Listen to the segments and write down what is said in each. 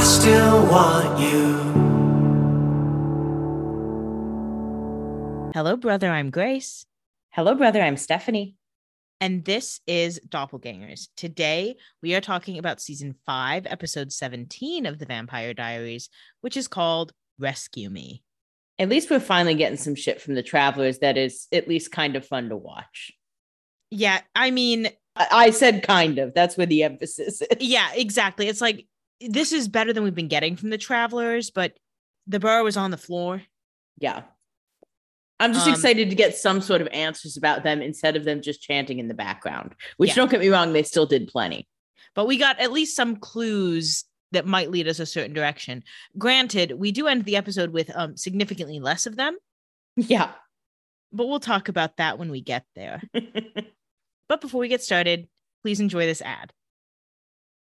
I still want you. Hello, brother. I'm Grace. Hello, brother. I'm Stephanie. And this is Doppelgangers. Today, we are talking about season five, episode 17 of The Vampire Diaries, which is called Rescue Me. At least we're finally getting some shit from the travelers that is at least kind of fun to watch. Yeah, I mean, I, I said kind of. That's where the emphasis is. yeah, exactly. It's like this is better than we've been getting from the travelers, but the burrow is on the floor. Yeah. I'm just Um, excited to get some sort of answers about them instead of them just chanting in the background, which Yeah. don't get me wrong, they still did plenty. but we got at least some clues that might lead us a certain direction. Granted, we do end the episode with um significantly less of them, Yeah. but we'll talk about that when we get there. But before we get started, please enjoy this ad.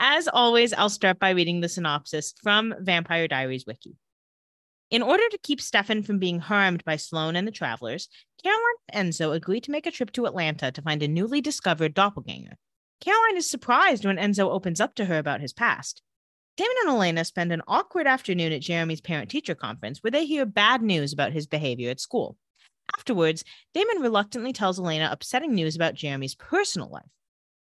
As always, I'll start by reading the synopsis from Vampire Diaries Wiki. In order to keep Stefan from being harmed by Sloan and the travelers, Caroline and Enzo agree to make a trip to Atlanta to find a newly discovered doppelganger. Caroline is surprised when Enzo opens up to her about his past. Damon and Elena spend an awkward afternoon at Jeremy's parent teacher conference where they hear bad news about his behavior at school. Afterwards, Damon reluctantly tells Elena upsetting news about Jeremy's personal life.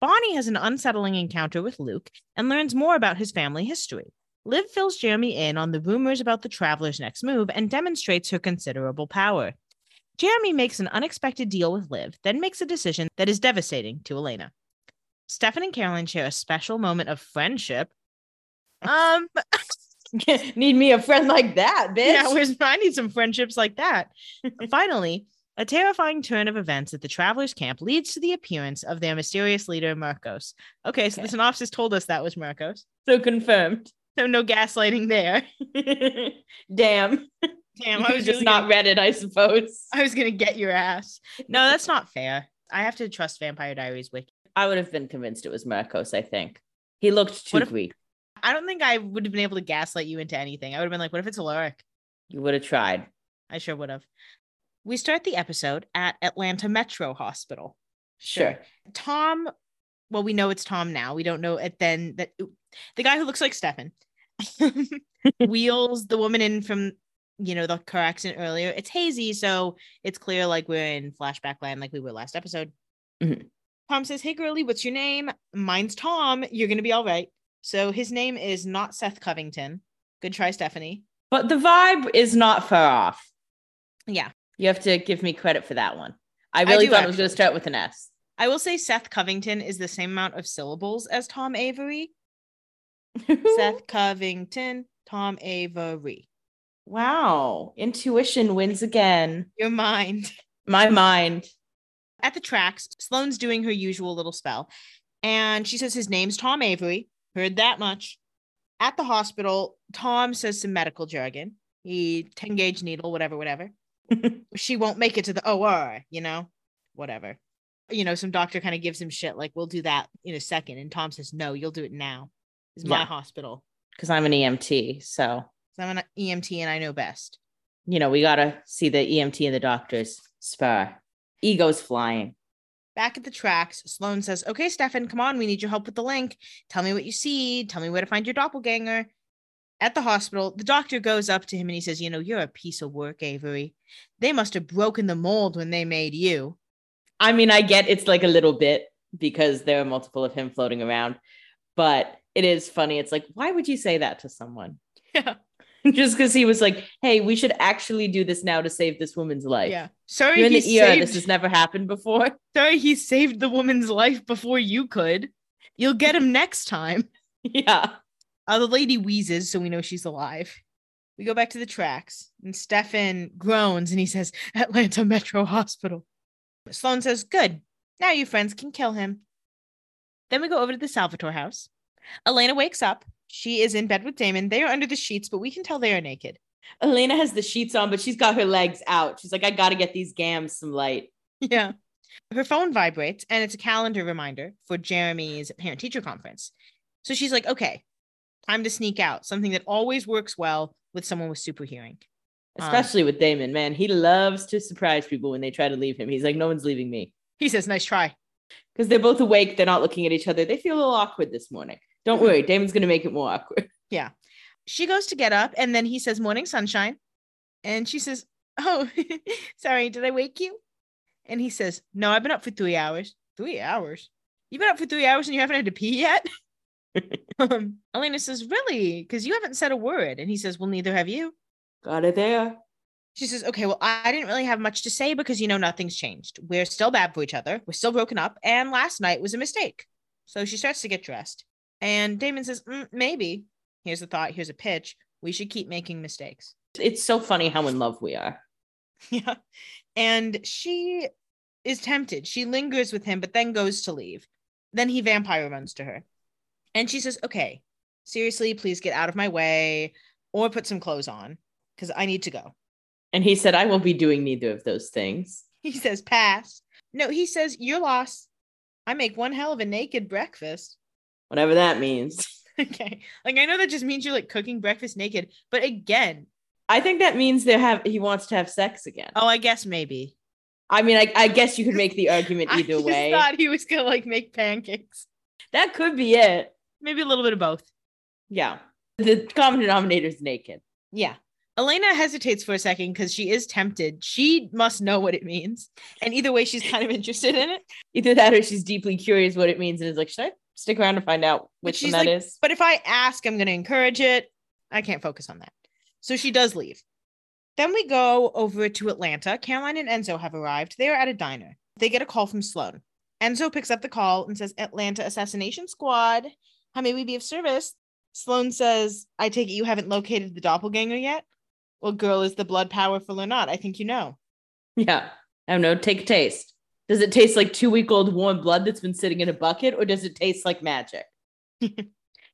Bonnie has an unsettling encounter with Luke and learns more about his family history. Liv fills Jeremy in on the rumors about the traveler's next move and demonstrates her considerable power. Jeremy makes an unexpected deal with Liv, then makes a decision that is devastating to Elena. Stefan and Caroline share a special moment of friendship. Um, Need me a friend like that, bitch. yeah, where's I need some friendships like that. Finally, a terrifying turn of events at the travelers' camp leads to the appearance of their mysterious leader, Marcos. Okay, so Okay. the synopsis told us that was Marcos. so confirmed. So no gaslighting there. Damn. Damn, I was just really not gonna, read it, I suppose. I was gonna get your ass. No, that's not fair. I have to trust Vampire Diaries wiki. I would have been convinced it was Marcos, I think. He looked too What if- Greek. I don't think I would have been able to gaslight you into anything. I would have been like, what if it's Alaric? You would have tried. I sure would have. We start the episode at Atlanta Metro Hospital. Sure. Tom, well, we know it's Tom now. We don't know it then that the guy who looks like Stefan wheels the woman in from you know the car accident earlier. It's hazy, so it's clear like we're in flashback land like we were last episode. Mhm. Tom says, Hey girly, what's your name? Mine's Tom. You're gonna be all right. So his name is not Seth Covington. Good try, Stephanie. But the vibe is not far off. Yeah. You have to give me credit for that one. I really do thought it was going to start with an S. I will say Seth Covington is the same amount of syllables as Tom Avery. Seth Covington, Tom Avery. Wow. Intuition wins again. Your mind. My mind. At the tracks, Sloan's doing her usual little spell, and she says his name's Tom Avery. Heard that much. At the hospital, Tom says some medical jargon. He 10 gauge needle, whatever, whatever. She won't make it to the OR, you know, whatever. You know, some doctor kind of gives him shit like, we'll do that in a second. And Tom says, no, you'll do it now. It's my Yeah. hospital. Because I'm an EMT. So I'm an EMT and I know best. you know, we got to see the EMT and the doctors spur. Ego's flying. Back at the tracks, Sloan says, Okay, Stefan, come on. We need your help with the link. Tell me what you see. Tell me where to find your doppelganger. At the hospital, the doctor goes up to him and he says, You know, you're a piece of work, Avery. They must have broken the mold when they made you. I mean, I get it's like a little bit because there are multiple of him floating around, but it is funny. It's like, why would you say that to someone? Yeah. Just because he was like, hey, we should actually do this now to save this woman's life. Yeah. Sorry, You're in he the ER. This has never happened before. sorry he saved the woman's life before you could. You'll get him next time. yeah. Uh, the lady wheezes, so we know she's alive. We go back to the tracks, and Stefan groans and he says, Atlanta Metro Hospital. Sloan says, Good. Now you friends can kill him. Then we go over to the Salvatore house. Elena wakes up. She is in bed with Damon. They are under the sheets, but we can tell they are naked. Elena has the sheets on, but she's got her legs out. She's like, I got to get these gams some light. Yeah. Her phone vibrates and it's a calendar reminder for Jeremy's parent teacher conference. So she's like, okay, time to sneak out, something that always works well with someone with super hearing. Um, Especially with Damon, man. He loves to surprise people when they try to leave him. He's like, no one's leaving me. he says, nice try. Because they're both awake. They're not looking at each other. They feel a little awkward this morning. Don't worry. Damon's going to make it more awkward. Yeah. She goes to get up and then he says, morning sunshine. And she says, oh, sorry, did I wake you? And he says, no, I've been up for three hours. Three hours? You've been up for three hours and you haven't had to pee yet? um, Elena says, really? Because you haven't said a word. And he says, well, neither have you. Got it there. She says, okay, well, I didn't really have much to say because, you know, nothing's changed. We're still bad for each other. We're still broken up. And last night was a mistake. So she starts to get dressed. And Damon says, "Mm, maybe. Here's a thought. Here's a pitch. We should keep making mistakes. It's so funny how in love we are. Yeah. And she is tempted. She lingers with him, but then goes to leave. Then he vampire runs to her. And she says, okay, seriously, please get out of my way or put some clothes on because I need to go. And he said, I won't be doing neither of those things. He says, pass. No, he says, you're lost. I make one hell of a naked breakfast. Whatever that means. okay. Like, I know that just means you're like cooking breakfast naked, but again, I think that means they have he wants to have sex again. oh, I guess maybe. I mean, I, I guess you could make the argument I either just way. thought he was gonna like make pancakes. That could be it. Maybe a little bit of both. Yeah. The common denominator is naked. Yeah. Elena hesitates for a second because she is tempted. She must know what it means. And either way, she's kind of interested in it. Either that or she's deeply curious what it means and is like, should I stick around to find out which one that like, is? But if I ask, I'm going to encourage it. I can't focus on that. So she does leave. Then we go over to Atlanta. Caroline and Enzo have arrived. They are at a diner. They get a call from Sloan. Enzo picks up the call and says, Atlanta Assassination Squad. How may we be of service? Sloan says, I take it you haven't located the doppelganger yet? Well, girl, is the blood powerful or not? I think you know. Yeah. I don't know. Take a taste. Does it taste like two week old warm blood that's been sitting in a bucket, or does it taste like magic?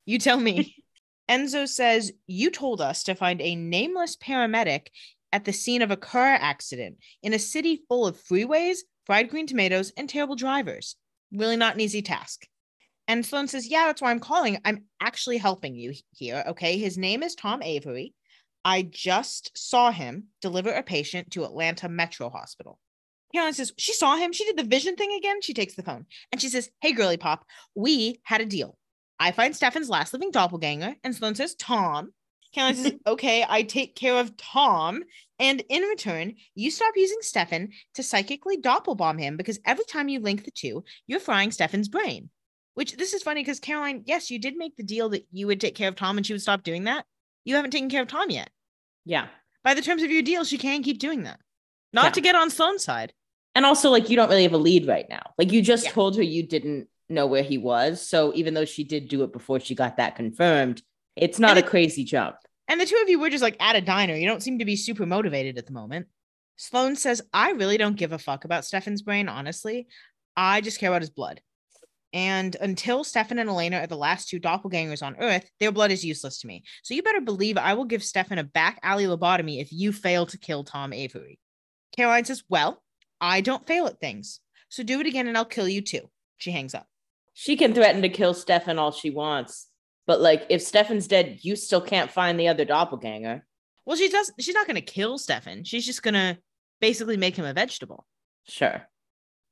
You tell me. Enzo says, You told us to find a nameless paramedic at the scene of a car accident in a city full of freeways, fried green tomatoes, and terrible drivers. Really not an easy task. And Sloan says, Yeah, that's why I'm calling. I'm actually helping you here. Okay. His name is Tom Avery. I just saw him deliver a patient to Atlanta Metro Hospital. Caroline says, She saw him. She did the vision thing again. She takes the phone and she says, Hey, girly pop, we had a deal. I find Stefan's last living doppelganger, and Sloan says, Tom. Caroline says, Okay, I take care of Tom. And in return, you stop using Stefan to psychically doppelbomb him because every time you link the two, you're frying Stefan's brain. Which this is funny because Caroline, yes, you did make the deal that you would take care of Tom and she would stop doing that. You haven't taken care of Tom yet. Yeah. By the terms of your deal, she can keep doing that. Not Yeah. to get on Sloan's side. And also, like, you don't really have a lead right now. Like, you just Yeah. told her you didn't know where he was. So, even though she did do it before she got that confirmed, it's not And a crazy jump. And the two of you were just like at a diner. You don't seem to be super motivated at the moment. Sloan says, I really don't give a fuck about Stefan's brain, honestly. I just care about his blood. And until Stefan and Elena are the last two doppelgangers on Earth, their blood is useless to me. So you better believe I will give Stefan a back alley lobotomy if you fail to kill Tom Avery. Caroline says, Well, I don't fail at things. So do it again and I'll kill you too. She hangs up. She can threaten to kill Stefan all she wants. But, like, if Stefan's dead, you still can't find the other doppelganger. Well, she does she's not gonna kill Stefan. She's just gonna basically make him a vegetable. Sure.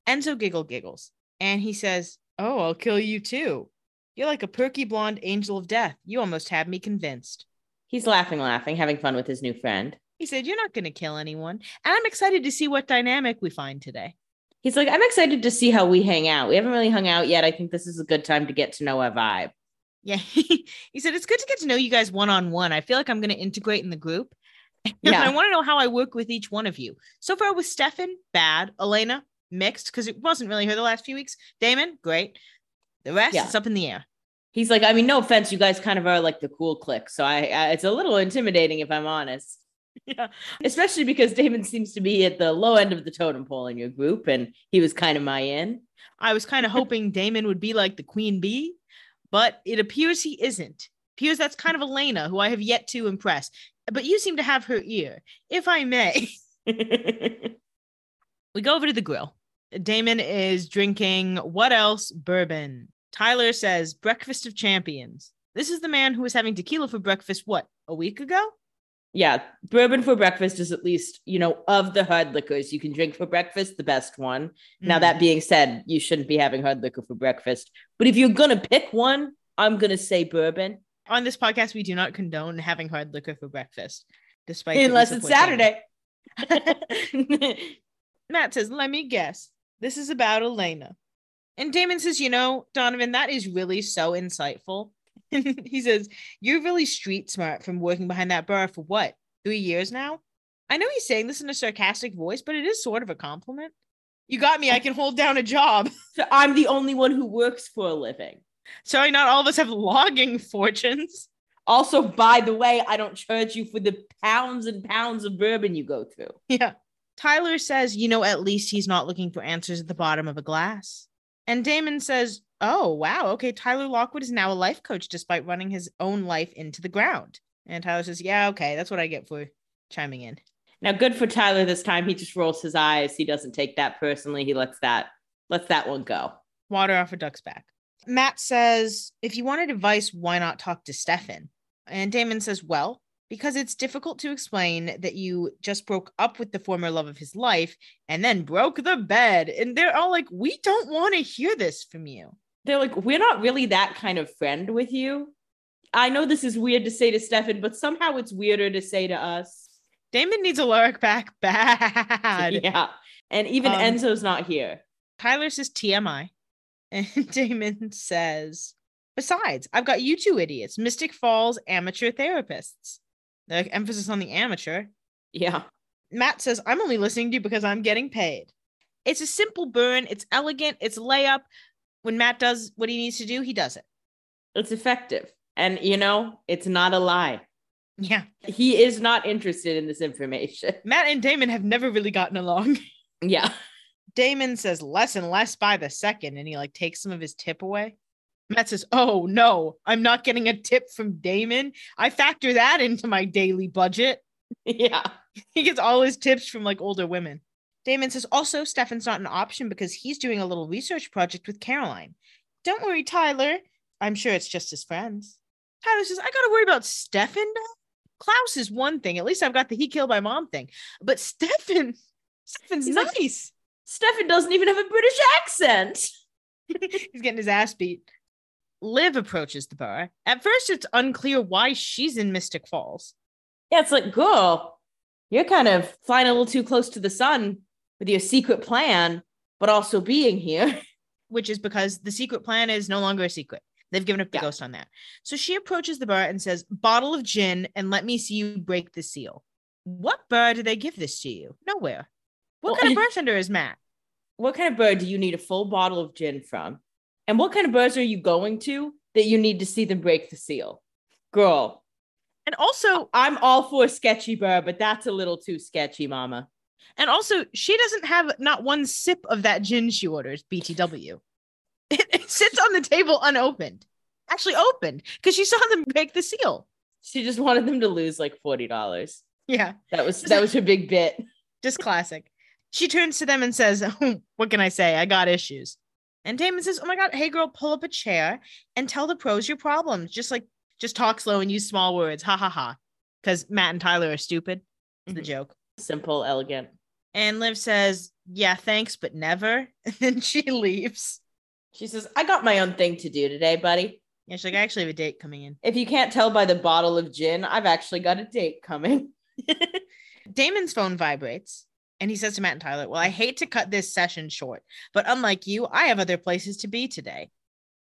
Enzo giggle giggles and he says, Oh, I'll kill you too. You're like a perky blonde angel of death. You almost have me convinced. He's laughing, laughing, having fun with his new friend. He said, You're not going to kill anyone. And I'm excited to see what dynamic we find today. He's like, I'm excited to see how we hang out. We haven't really hung out yet. I think this is a good time to get to know our vibe. Yeah. he said, It's good to get to know you guys one on one. I feel like I'm going to integrate in the group. Yeah. I want to know how I work with each one of you. So far with Stefan, bad. Elena, mixed because it wasn't really her the last few weeks. Damon, great. The rest, Yeah. it's up in the air. He's like, I mean, no offense, you guys kind of are like the cool clique. So I, I it's a little intimidating if I'm honest. Yeah. Especially because Damon seems to be at the low end of the totem pole in your group, and he was kind of my in. I was kind of hoping Damon would be like the queen bee, but it appears he isn't. Appears that's kind of Elena, who I have yet to impress. But you seem to have her ear, if I may. we go over to the grill. Damon is drinking what else? Bourbon. Tyler says, breakfast of champions. This is the man who was having tequila for breakfast, what, a week ago? yeah, bourbon for breakfast is at least, you know, of the hard liquors you can drink for breakfast, the best one. Now, Mm. that being said, you shouldn't be having hard liquor for breakfast. But if you're going to pick one, I'm going to say bourbon, on this podcast, we do not condone having hard liquor for breakfast, despite unless it's. Saturday. Matt says, Let me guess. This is about Elena. And Damon says, You know, Donovan, that is really so insightful. he says, You're really street smart from working behind that bar for what, three years now? I know he's saying this in a sarcastic voice, but it is sort of a compliment. You got me. I can hold down a job. so I'm the only one who works for a living. Sorry, not all of us have logging fortunes. Also, by the way, I don't charge you for the pounds and pounds of bourbon you go through. Yeah. Tyler says, you know, at least he's not looking for answers at the bottom of a glass. And Damon says, oh, wow. Okay. Tyler Lockwood is now a life coach despite running his own life into the ground. And Tyler says, yeah, okay. That's what I get for chiming in. Now, good for Tyler this time. He just rolls his eyes. He doesn't take that personally. He lets that lets that one go. Water off a duck's back. Matt says, if you wanted advice, why not talk to Stefan? And Damon says, well, because it's difficult to explain that you just broke up with the former love of his life and then broke the bed. And they're all like, we don't want to hear this from you. They're like, we're not really that kind of friend with you. I know this is weird to say to Stefan, but somehow it's weirder to say to us. Damon needs Alaric back bad. Yeah. And even Um, Enzo's not here. Tyler says TMI. And Damon says, besides, I've got you two idiots, Mystic Falls amateur therapists. The emphasis on the amateur. Yeah. Matt says, I'm only listening to you because I'm getting paid. It's a simple burn. It's elegant. It's layup. When Matt does what he needs to do, he does it. It's effective. And you know, it's not a lie. Yeah. He is not interested in this information. Matt and Damon have never really gotten along. Yeah. Damon says less and less by the second, and he like takes some of his tip away. Matt says, Oh no, I'm not getting a tip from Damon. I factor that into my daily budget. Yeah. He gets all his tips from like older women. Damon says, Also, Stefan's not an option because he's doing a little research project with Caroline. Don't worry, Tyler. I'm sure it's just his friends. Tyler says, I gotta worry about Stefan now. Klaus is one thing. At least I've got the he killed my mom thing. But Stefan, Stefan's He's like- nice. Stefan doesn't even have a British accent. He's getting his ass beat. Liv approaches the bar. At first, it's unclear why she's in Mystic Falls. Yeah, it's like, girl, you're kind of flying a little too close to the sun with your secret plan, but also being here. which is because the secret plan is no longer a secret. They've given up the Yeah. ghost on that. So she approaches the bar and says, Bottle of gin, and let me see you break the seal. What bar do they give this to you? Nowhere. What Well, kind of bartender is Matt? What kind of bird do you need a full bottle of gin from? And what kind of birds are you going to that you need to see them break the seal? Girl, And also, I'm all for a sketchy bird, but that's a little too sketchy, mama. and also, she doesn't have not one sip of that gin she orders, BTW. It, it sits on the table unopened. Actually opened because she saw them break the seal. She just wanted them to lose like $40. Yeah. That was that was her big bit. just classic. She turns to them and says, "Oh, What can I say? I got issues. And Damon says, Oh my God, hey girl, pull up a chair and tell the pros your problems. Just like, just talk slow and use small words. Ha ha ha. Because Matt and Tyler are stupid. It's the Mhm. joke. Simple, elegant. And Liv says, Yeah, thanks, but never. And then she leaves. She says, I got my own thing to do today, buddy. Yeah, she's like, I actually have a date coming in. If you can't tell by the bottle of gin, I've actually got a date coming. Damon's phone vibrates and he says to Matt and Tyler, Well, I hate to cut this session short, but unlike you, I have other places to be today.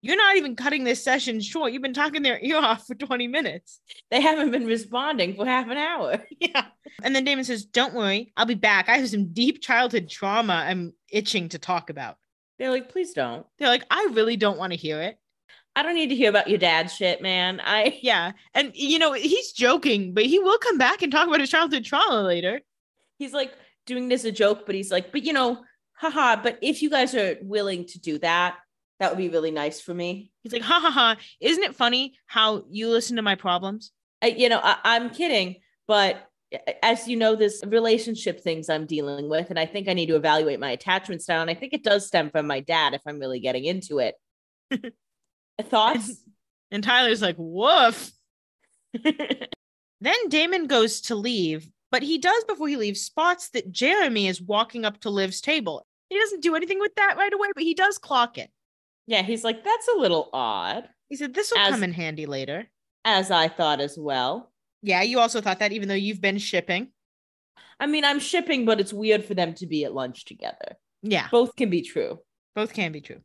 You're not even cutting this session short. You've been talking their ear off for 20 minutes. They haven't been responding for half an hour. Yeah. And then Damon says, Don't worry, I'll be back. I have some deep childhood trauma I'm itching to talk about. They're like, please don't. They're like, I really don't want to hear it. I don't need to hear about your dad's shit, man. I Yeah. And, you know, he's joking, but he will come back and talk about his childhood trauma later. he's like doing this a joke, but he's like, but you know, haha, but if you guys are willing to do that, That would be really nice for me. He's like, ha ha ha. Isn't it funny how you listen to my problems? I, you know, I, I'm kidding, but as you know, this relationship things I'm dealing with, and I think I need to evaluate my attachment style. And I think it does stem from my dad if I'm really getting into it. Thoughts? And Tyler's like, woof. then Damon goes to leave, but he does before he leaves spots that Jeremy is walking up to Liv's table. He doesn't do anything with that right away, but he does clock it. yeah, he's like, that's a little odd, He said, This will As- come in handy later. as I thought as well. Yeah, you also thought that, even though you've been shipping. I mean, I'm shipping, but it's weird for them to be at lunch together. Yeah, Both can be true. both can be true.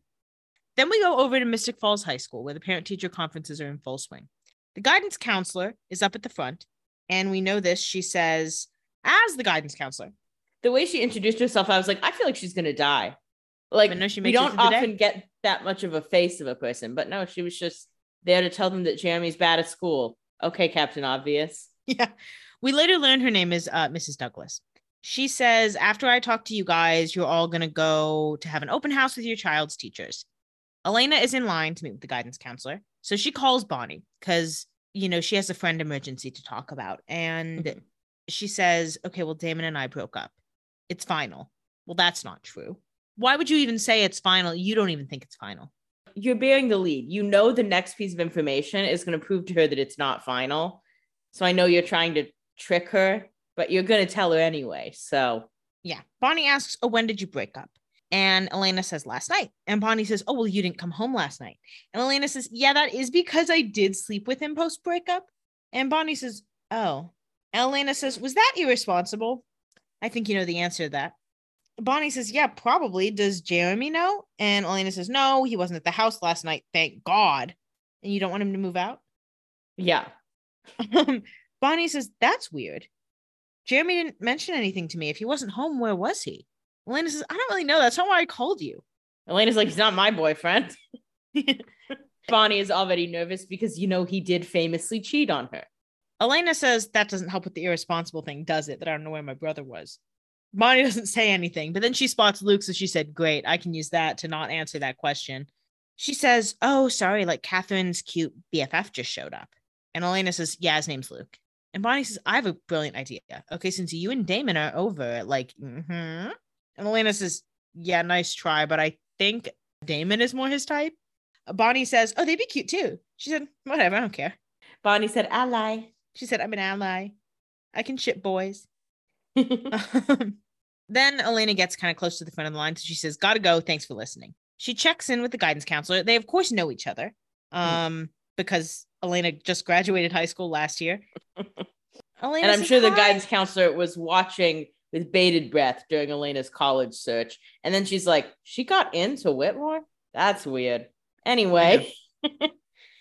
Then we go over to Mystic Falls High School, where the parent teacher conferences are in full swing. The guidance counselor is up at the front, and we know this. She says, as the guidance counselor, The way she introduced herself, I was like, I feel like she's gonna die. Like But no, she we don't the day. often get that much of a face of a person, but no, she was just there to tell them that Jeremy's bad at school. Okay, Captain Obvious. Yeah. We later learn her name is uh, Mrs. Douglas. She says, After I talk to you guys, you're all going to go to have an open house with your child's teachers. Elena is in line to meet with the guidance counselor. So she calls Bonnie because, you know, she has a friend emergency to talk about. And Mhm. she says, Okay, well, Damon and I broke up. It's final. Well, that's not true. Why would you even say it's final? You don't even think it's final. You're bearing the lead. You know the next piece of information is going to prove to her that it's not final. So I know you're trying to trick her, but you're going to tell her anyway. So Yeah. Bonnie asks, Oh, when did you break up? And Elena says, Last night. And Bonnie says, Oh, well, you didn't come home last night. And Elena says, Yeah, that is because I did sleep with him post breakup. And Bonnie says, Oh. And Elena says, Was that irresponsible? I think you know the answer to that. Bonnie says, Yeah, probably. Does Jeremy know? And Elena says, No, he wasn't at the house last night. Thank God. And you don't want him to move out? yeah, Bonnie says, That's weird. Jeremy didn't mention anything to me. If he wasn't home, where was he? Elena says, I don't really know. That's not why I called you. Elena's like, he's not my boyfriend. Bonnie is already nervous because you know he did famously cheat on her. Elena says, That doesn't help with the irresponsible thing, does it? That I don't know where my brother was. Bonnie doesn't say anything, but then she spots Luke. So she said, Great, I can use that to not answer that question. She says, Oh, sorry, like Katherine's cute BFF just showed up. And Elena says, Yeah, his name's Luke. And Bonnie says, I have a brilliant idea. Okay, since you and Damon are over, like, mm-hmm. And Elena says, Yeah, nice try, but I think Damon is more his type. Bonnie says, Oh, they'd be cute too. She said, Whatever, I don't care. Bonnie said, ally. She said, I'm an ally. I can ship boys. Um, then Elena gets kind of close to the front of the line. So she says, Gotta go. Thanks for listening. She checks in with the guidance counselor. They, of course, know each other um, because Elena just graduated high school last year. Elena and I'm says, sure the guidance counselor was watching with bated breath during Elena's college search. And then she's like, she got into Whitmore? That's weird. Anyway,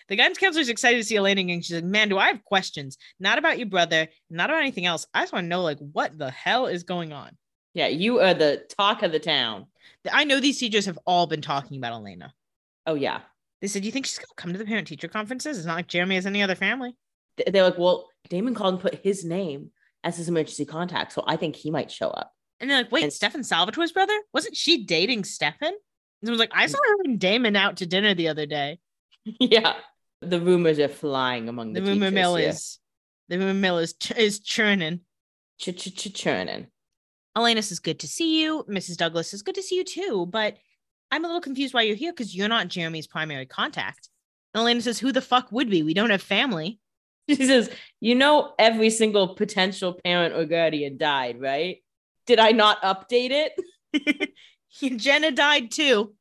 The guidance counselor is excited to see Elena again. She's like, Man, do I have questions? Not about your brother, not about anything else. I just want to know, like, what the hell is going on? yeah, you are the talk of the town. I know these teachers have all been talking about Elena. Oh, yeah. They said, Do you think she's going to come to the parent teacher conferences? It's not like Jeremy has any other family. They're like, well, Damon called and put his name as his emergency contact. So I think he might show up. And they're like, Wait, And- Stefan Salvatore's brother? Wasn't she dating Stefan? And I was like, I saw her and Damon out to dinner the other day. yeah. The rumors are flying among the, The rumor teachers mill is, the rumor mill is ch- is churning. Ch-ch-ch-churning. Elena says, Good to see you. Mrs. Douglas says, Good to see you too. But I'm a little confused why you're here because you're not Jeremy's primary contact. And Elena says, Who the fuck would be? We don't have family. She says, You know, every single potential parent or guardian died, right? Did I not update it? Jenna died too.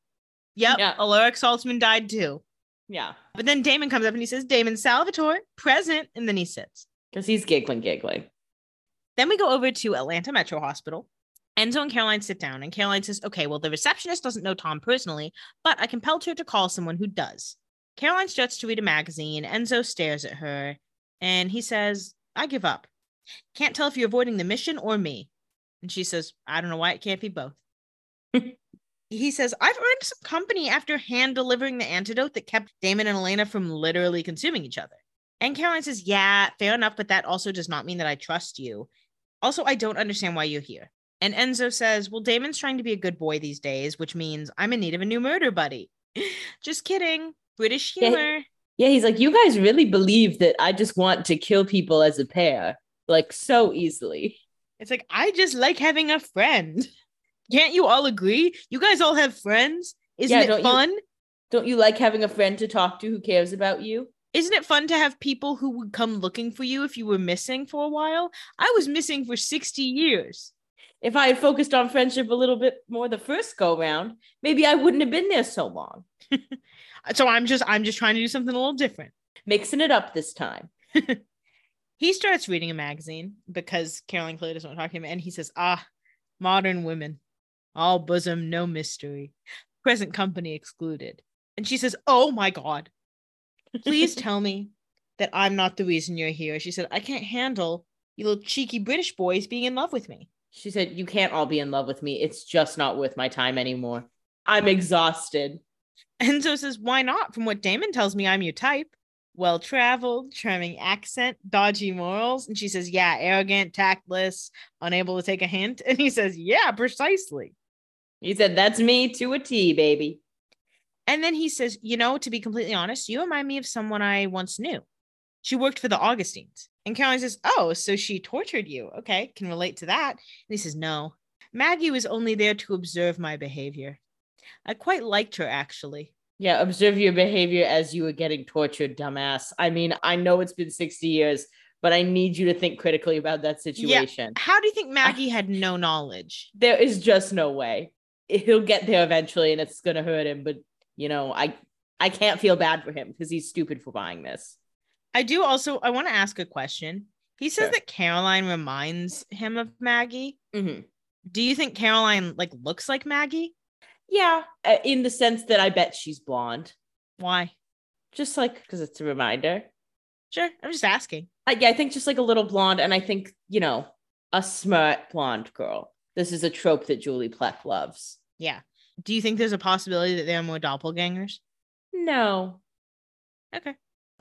Yep. Yeah. Alaric Saltzman died too. Yeah. But then Damon comes up and he says, Damon Salvatore, present. And then he sits. Because he's giggling, giggling. Then we go over to Atlanta Metro Hospital. Enzo and Caroline sit down, and Caroline says, Okay, well, the receptionist doesn't know Tom personally, but I compelled her to call someone who does. Caroline starts to read a magazine. Enzo stares at her, and he says, I give up. Can't tell if you're avoiding the mission or me. And she says, I don't know why it can't be both. he says, I've earned some company after hand delivering the antidote that kept Damon and Elena from literally consuming each other. And Caroline says, Yeah, fair enough, but that also does not mean that I trust you. Also, I don't understand why you're here. And Enzo says, Well, Damon's trying to be a good boy these days, which means I'm in need of a new murder buddy. Just kidding. British humor. Yeah, he's like, you guys really believe that I just want to kill people as a pair, like so easily. It's like I just like having a friend. Can't you all agree? You guys all have friends. Isn't Yeah, it don't you- fun? Don't you like having a friend to talk to who cares about you? Isn't it fun to have people who would come looking for you if you were missing for a while? I was missing for 60 years. If I had focused on friendship a little bit more the first go round, maybe I wouldn't have been there so long. So I'm just I'm just trying to do something a little different. Mixing it up this time. He starts reading a magazine because Caroline Clay doesn't want to talk to him, and he says, Ah, modern women, all bosom, no mystery, present company excluded. And she says, Oh my God, please tell me that I'm not the reason you're here. She said, I can't handle you little cheeky British boys being in love with me. She said, You can't all be in love with me. It's just not worth my time anymore. I'm exhausted. Enzo says, Why not? From what Damon tells me, I'm your type. Well traveled, charming accent, dodgy morals. And she says, Yeah, arrogant, tactless, unable to take a hint. And he says, Yeah, precisely. He said, That's me to a T, baby. And then he says, You know, to be completely honest, you remind me of someone I once knew. She worked for the Augustines. And Caroline says, Oh, so she tortured you. Okay, can relate to that. And he says, No, Maggie was only there to observe my behavior. I quite liked her, actually. Yeah, observe your behavior as you were getting tortured, dumbass. I mean, I know it's been 60 years, but I need you to think critically about that situation. Yeah. How do you think Maggie had no knowledge? There is just no way. He'll get there eventually and it's going to hurt him, but you know, I I can't feel bad for him because he's stupid for buying this. I do also I want to ask a question. He says Sure. that Caroline reminds him of Maggie. Mm-hmm. Do you think Caroline like looks like Maggie? Yeah, uh, in the sense that I bet she's blonde, Why? just like because it's a reminder. Sure, I'm just asking. I, yeah, I think just like a little blonde, and I think you know a smart blonde girl. This is a trope that Julie Plec loves. Yeah. Do you think there's a possibility that they're more doppelgangers? No, Okay.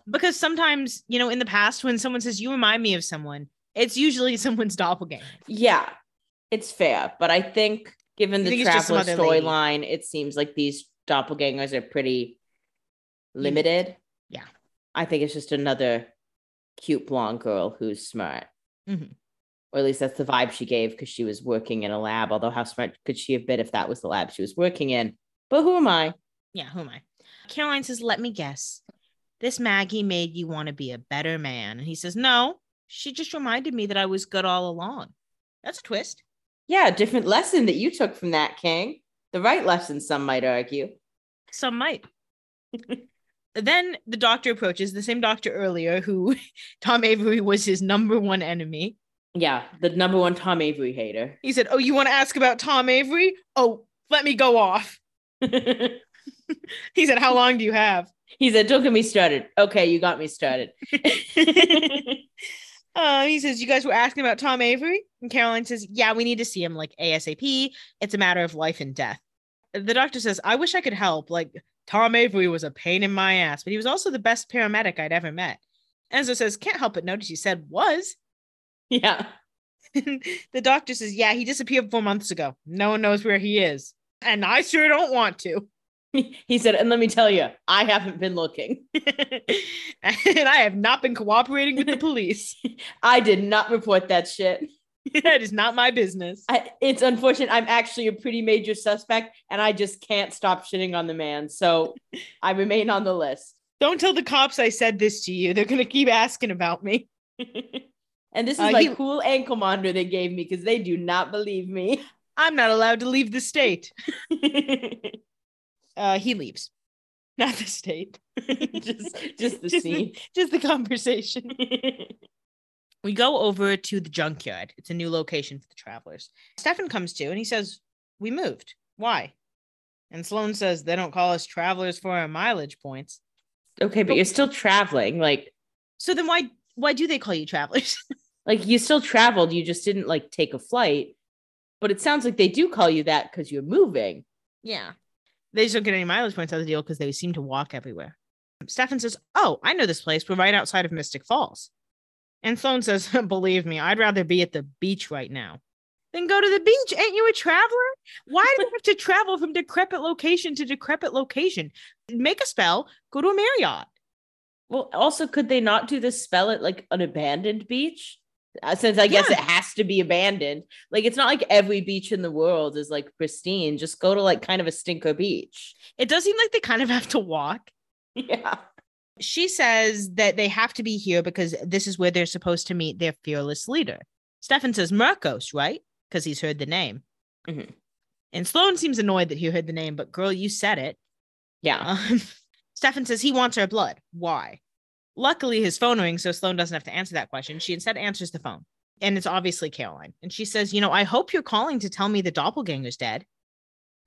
Because sometimes, you know, in the past, when someone says you remind me of someone, it's usually someone's doppelganger. yeah, it's fair, but I think given the think it's just some traveler storyline, it seems like these doppelgangers are pretty limited. Yeah. I think it's just another cute blonde girl who's smart. Mhm. Or at least that's the vibe she gave because she was working in a lab. Although, how smart could she have been if that was the lab she was working in? But who am I? Yeah, who am I? Caroline says, Let me guess. This Maggie made you want to be a better man. And he says, No, she just reminded me that I was good all along. That's a twist. Yeah, different lesson that you took from that, King. The right lesson, some might argue. Some might. then the doctor approaches, the same doctor earlier who Tom Avery was his number one enemy. Yeah, the number one Tom Avery hater. He said, Oh, you want to ask about Tom Avery? Oh, let me go off. He said, How long do you have? he said, Don't get me started. Okay, you got me started. Uh, he says, You guys were asking about Tom Avery? And Caroline says, Yeah, we need to see him like ASAP. It's a matter of life and death. The doctor says, I wish I could help. Like, Tom Avery was a pain in my ass, but he was also the best paramedic I'd ever met. Enzo says, Can't help but notice you said was. yeah. the doctor says, Yeah, he disappeared four months ago. No one knows where he is. And I sure don't want to. He said, and let me tell you, I haven't been looking. and I have not been cooperating with the police. I did not report that shit. that is not my business. I, it's unfortunate. I'm actually a pretty major suspect, and I just can't stop shitting on the man. So I remain on the list. Don't tell the cops I said this to you. They're going to keep asking about me. and this is Uh, my he- cool ankle monitor they gave me because they do not believe me. I'm not allowed to leave the state. Uh, he leaves, not the state. just, just the Just scene. Just the conversation. We go over to the junkyard. It's a new location for the travelers. Stefan comes to and he says, We moved. Why? And Sloan says, They don't call us travelers for our mileage points. okay, but you're still traveling. Like, So then why why do they call you travelers? like you still traveled. You just didn't like take a flight. But it sounds like they do call you that because you're moving. yeah. They just don't get any mileage points out of the deal because they seem to walk everywhere. Stefan says, Oh, I know this place. We're right outside of Mystic Falls. And Sloan says, Believe me, I'd rather be at the beach right now. Then go to the beach. Ain't you a traveler? Why do they have to travel from decrepit location to decrepit location? Make a spell, go to a Marriott. Well, also, could they not do this spell at like an abandoned beach? Uh, since I guess Yeah. it has to be abandoned. Like, it's not like every beach in the world is like pristine. Just go to like kind of a stinker beach. It does seem like they kind of have to walk. Yeah. She says that they have to be here because this is where they're supposed to meet their fearless leader. Stefan says Marcos, right? Because he's heard the name. Mhm. And Sloan seems annoyed that he heard the name, but girl, you said it. Yeah. Um, Stefan says he wants her blood. Why? Luckily, his phone rings, so Sloan doesn't have to answer that question. She instead answers the phone, and it's obviously Caroline. And she says, You know, I hope you're calling to tell me the doppelganger's dead.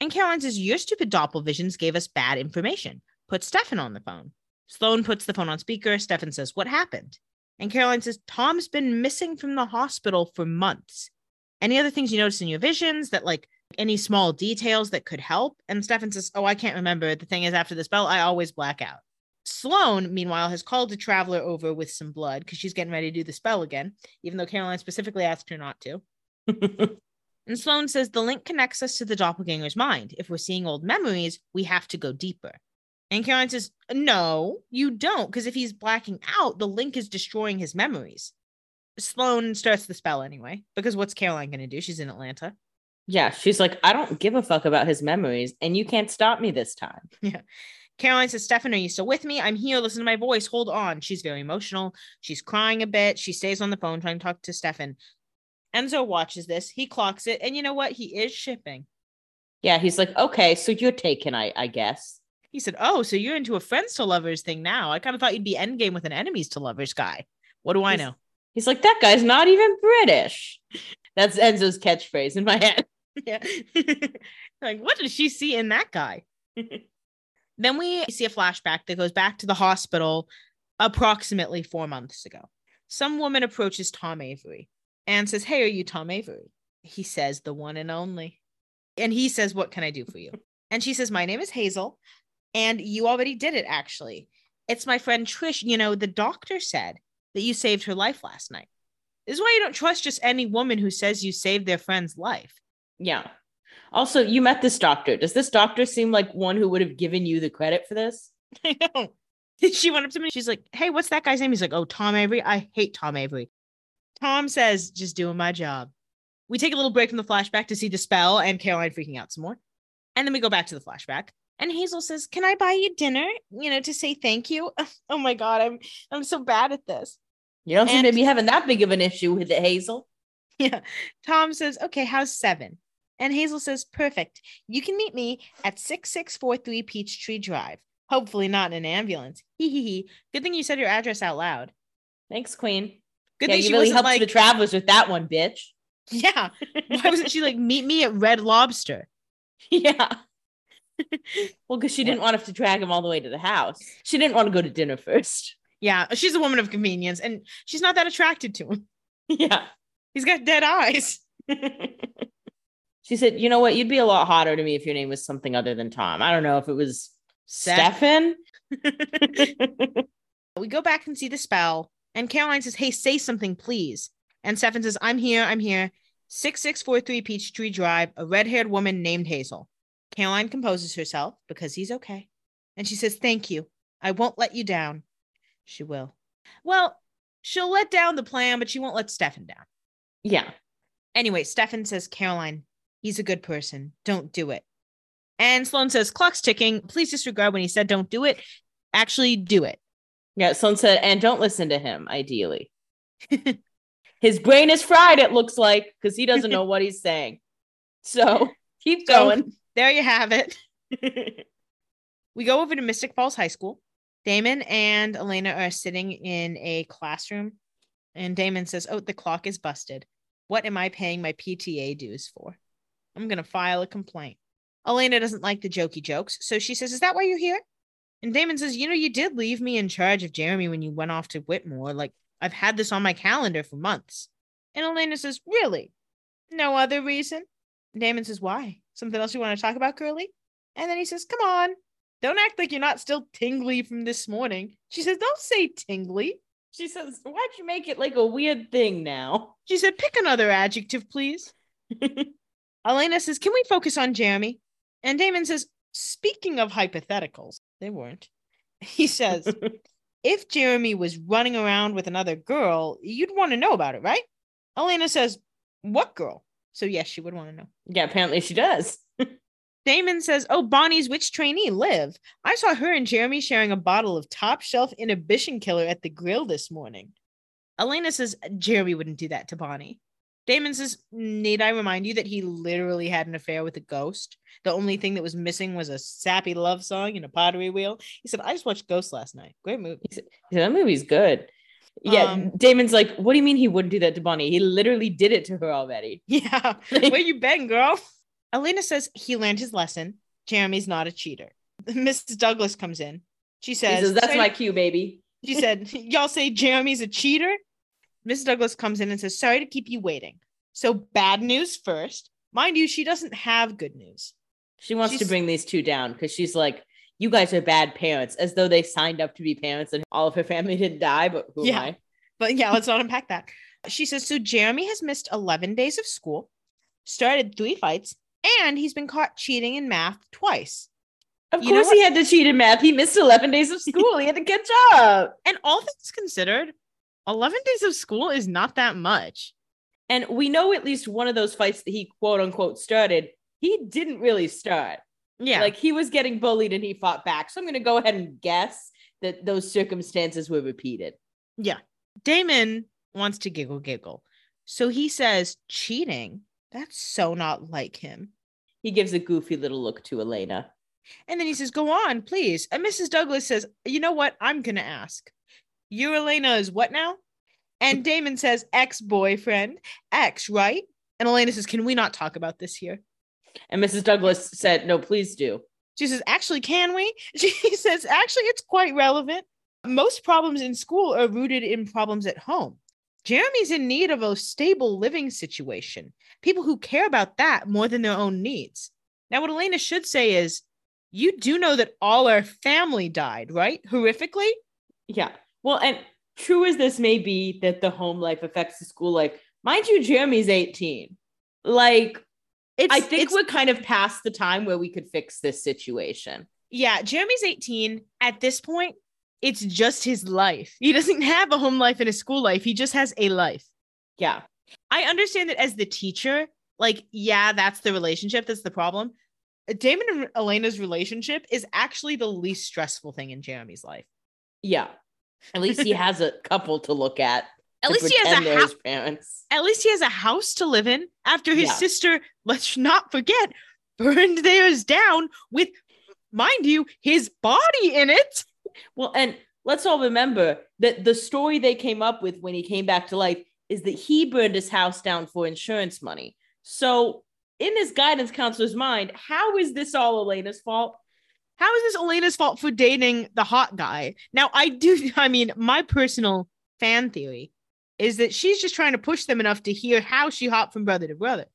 And Caroline says, Your stupid doppelvisions gave us bad information. Put Stefan on the phone. Sloan puts the phone on speaker. Stefan says, What happened? And Caroline says, Tom's been missing from the hospital for months. Any other things you notice in your visions that, like, any small details that could help? And Stefan says, Oh, I can't remember. The thing is, after the spell, I always black out. Sloan, meanwhile, has called a traveler over with some blood because she's getting ready to do the spell again, even though Caroline specifically asked her not to. And Sloan says the link connects us to the doppelganger's mind. If we're seeing old memories, we have to go deeper. And Caroline says, No, you don't, because if he's blacking out, the link is destroying his memories. Sloan starts the spell anyway, because what's Caroline going to do? She's in Atlanta. yeah. She's like, I don't give a fuck about his memories, and you can't stop me this time. Caroline says, Stefan, are you still with me? I'm here. Listen to my voice. Hold on. She's very emotional. She's crying a bit. She stays on the phone trying to talk to Stefan. Enzo watches this. He clocks it. And you know what? He is shipping. Yeah. He's like, okay, so you're taken, I, I guess. He said, Oh, so you're into a friends to lovers thing now. I kind of thought you'd be endgame with an enemies to lovers guy. What do I He's- know? He's like, that guy's not even British. That's Enzo's catchphrase in my head. yeah. like, what did she see in that guy? then we see a flashback that goes back to the hospital approximately four months ago. Some woman approaches Tom Avery and says, Hey, are you Tom Avery? He says, The one and only. And he says, What can I do for you? And she says, My name is Hazel. And you already did it, actually. It's my friend Trish. You know, the doctor said that you saved her life last night. This is why you don't trust just any woman who says you saved their friend's life. Yeah. Also, you met this doctor. Does this doctor seem like one who would have given you the credit for this? I know. She went up to me. She's like, Hey, what's that guy's name? He's like, Oh, Tom Avery. I hate Tom Avery. Tom says, Just doing my job. We take a little break from the flashback to see the spell and Caroline freaking out some more. And then we go back to the flashback. And Hazel says, Can I buy you dinner? You know, to say thank you. Oh my God, I'm I'm so bad at this. You don't seem And- to be having that big of an issue with it, Hazel. Yeah. Tom says, Okay, how's seven? And Hazel says, Perfect. You can meet me at 6643 Peachtree Drive. Hopefully not in an ambulance. Hee hee hee. Good thing you said your address out loud. Thanks, Queen. Good yeah, thing you she really helped like, the travelers with that one, bitch. Yeah. Why wasn't she like, meet me at Red Lobster? yeah. well, because she didn't want to have to drag him all the way to the house. She didn't want to go to dinner first. Yeah, she's a woman of convenience and she's not that attracted to him. yeah. He's got dead eyes. She said, You know what? You'd be a lot hotter to me if your name was something other than Tom. I don't know if it was Stefan. we go back and see the spell, and Caroline says, Hey, say something, please. And Stefan says, I'm here, I'm here. 6643 Peachtree Drive, a red haired woman named Hazel. Caroline composes herself because he's okay. And she says, Thank you. I won't let you down. She will. Well, she'll let down the plan, but she won't let Stefan down. yeah. Anyway, Stefan says, Caroline, he's a good person. Don't do it. And Sloan says, Clock's ticking. Please disregard when he said don't do it. Actually, do it. Yeah. Someone said, And don't listen to him, ideally. His brain is fried, it looks like, because he doesn't know what he's saying. So keep So- going. There you have it. we go over to Mystic Falls High School. Damon and Elena are sitting in a classroom, and Damon says, Oh, the clock is busted. What am I paying my PTA dues for? I'm going to file a complaint. Elena doesn't like the jokey jokes, so she says, Is that why you're here? And Damon says, You know, you did leave me in charge of Jeremy when you went off to Whitmore. Like, I've had this on my calendar for months. And Elena says, Really? No other reason? Damon says, Why? Something else you want to talk about, Curly? And then he says, Come on. Don't act like you're not still tingly from this morning. She says, Don't say tingly. She says, Why'd you make it like a weird thing now? She said, Pick another adjective, please. Elena says, Can we focus on Jeremy? And Damon says, Speaking of hypotheticals, they weren't. He says, If Jeremy was running around with another girl, you'd want to know about it, right? Elena says, What girl? So, yes, she would want to know. Yeah, apparently she does. Damon says, Oh, Bonnie's witch trainee, Liv. I saw her and Jeremy sharing a bottle of top shelf inhibition killer at the grill this morning. Elena says, Jeremy wouldn't do that to Bonnie. Damon says, Need I remind you that he literally had an affair with a ghost? The only thing that was missing was a sappy love song and a pottery wheel. He said, I just watched Ghost last night. Great movie. Yeah, that movie's good. Yeah, Um, Damon's like, what do you mean he wouldn't do that to Bonnie? He literally did it to her already. Yeah. Where you been, girl? Elena says he learned his lesson. Jeremy's not a cheater. Mrs. Douglas comes in. She He says, says, that's my cue, baby. She said, Y'all say Jeremy's a cheater? Mrs. Douglas comes in and says, Sorry to keep you waiting. So, bad news first. Mind you, she doesn't have good news. She wants to bring these two down because she's like, you guys are bad parents, as though they signed up to be parents and all of her family didn't die. But who Yeah. am I? But yeah, let's not unpack that. She says, So, Jeremy has missed 11 days of school, started three fights, and he's been caught cheating in math twice. Of You course, he had to cheat in math. He missed 11 days of school. he had to catch up. And all things considered, 11 days of school is not that much. And we know at least one of those fights that he quote unquote started, he didn't really start. Yeah. Like he was getting bullied and he fought back. So I'm going to go ahead and guess that those circumstances were repeated. Yeah. Damon wants to giggle giggle. So he says, cheating. That's so not like him. He gives a goofy little look to Elena. And then he says, Go on, please. And Mrs. Douglas says, You know what? I'm going to ask. You, Elena, is what now? And Damon says, Ex boyfriend. Ex, right? And Elena says, Can we not talk about this here? And Mrs. Douglas said, No, please do. She says, Actually, can we? She says, Actually, it's quite relevant. Most problems in school are rooted in problems at home. Jeremy's in need of a stable living situation. People who care about that more than their own needs. Now, what Elena should say is, You do know that all our family died, right? Horrifically? Yeah. Well, and true as this may be that the home life affects the school life, mind you, Jeremy's 18. Like, It's, I think we're kind of past the time where we could fix this situation. yeah, Jeremy's 18. At this point, it's just his life. He doesn't have a home life and a school life. He just has a life. Yeah. I understand that as the teacher, like, yeah, that's the relationship. That's the problem. Damon and Elena's relationship is actually the least stressful thing in Jeremy's life. Yeah. At least he has a couple to look at. At least he has a house. parents. At least he has a house to live in after his Yeah. sister, let's not forget, burned theirs down with, mind you, his body in it. Well, and let's all remember that the story they came up with when he came back to life is that he burned his house down for insurance money. So, in his guidance counselor's mind, how is this all Elena's fault? How is this Elena's fault for dating the hot guy? Now, I do, I mean, my personal fan theory is that she's just trying to push them enough to hear how she hopped from brother to brother.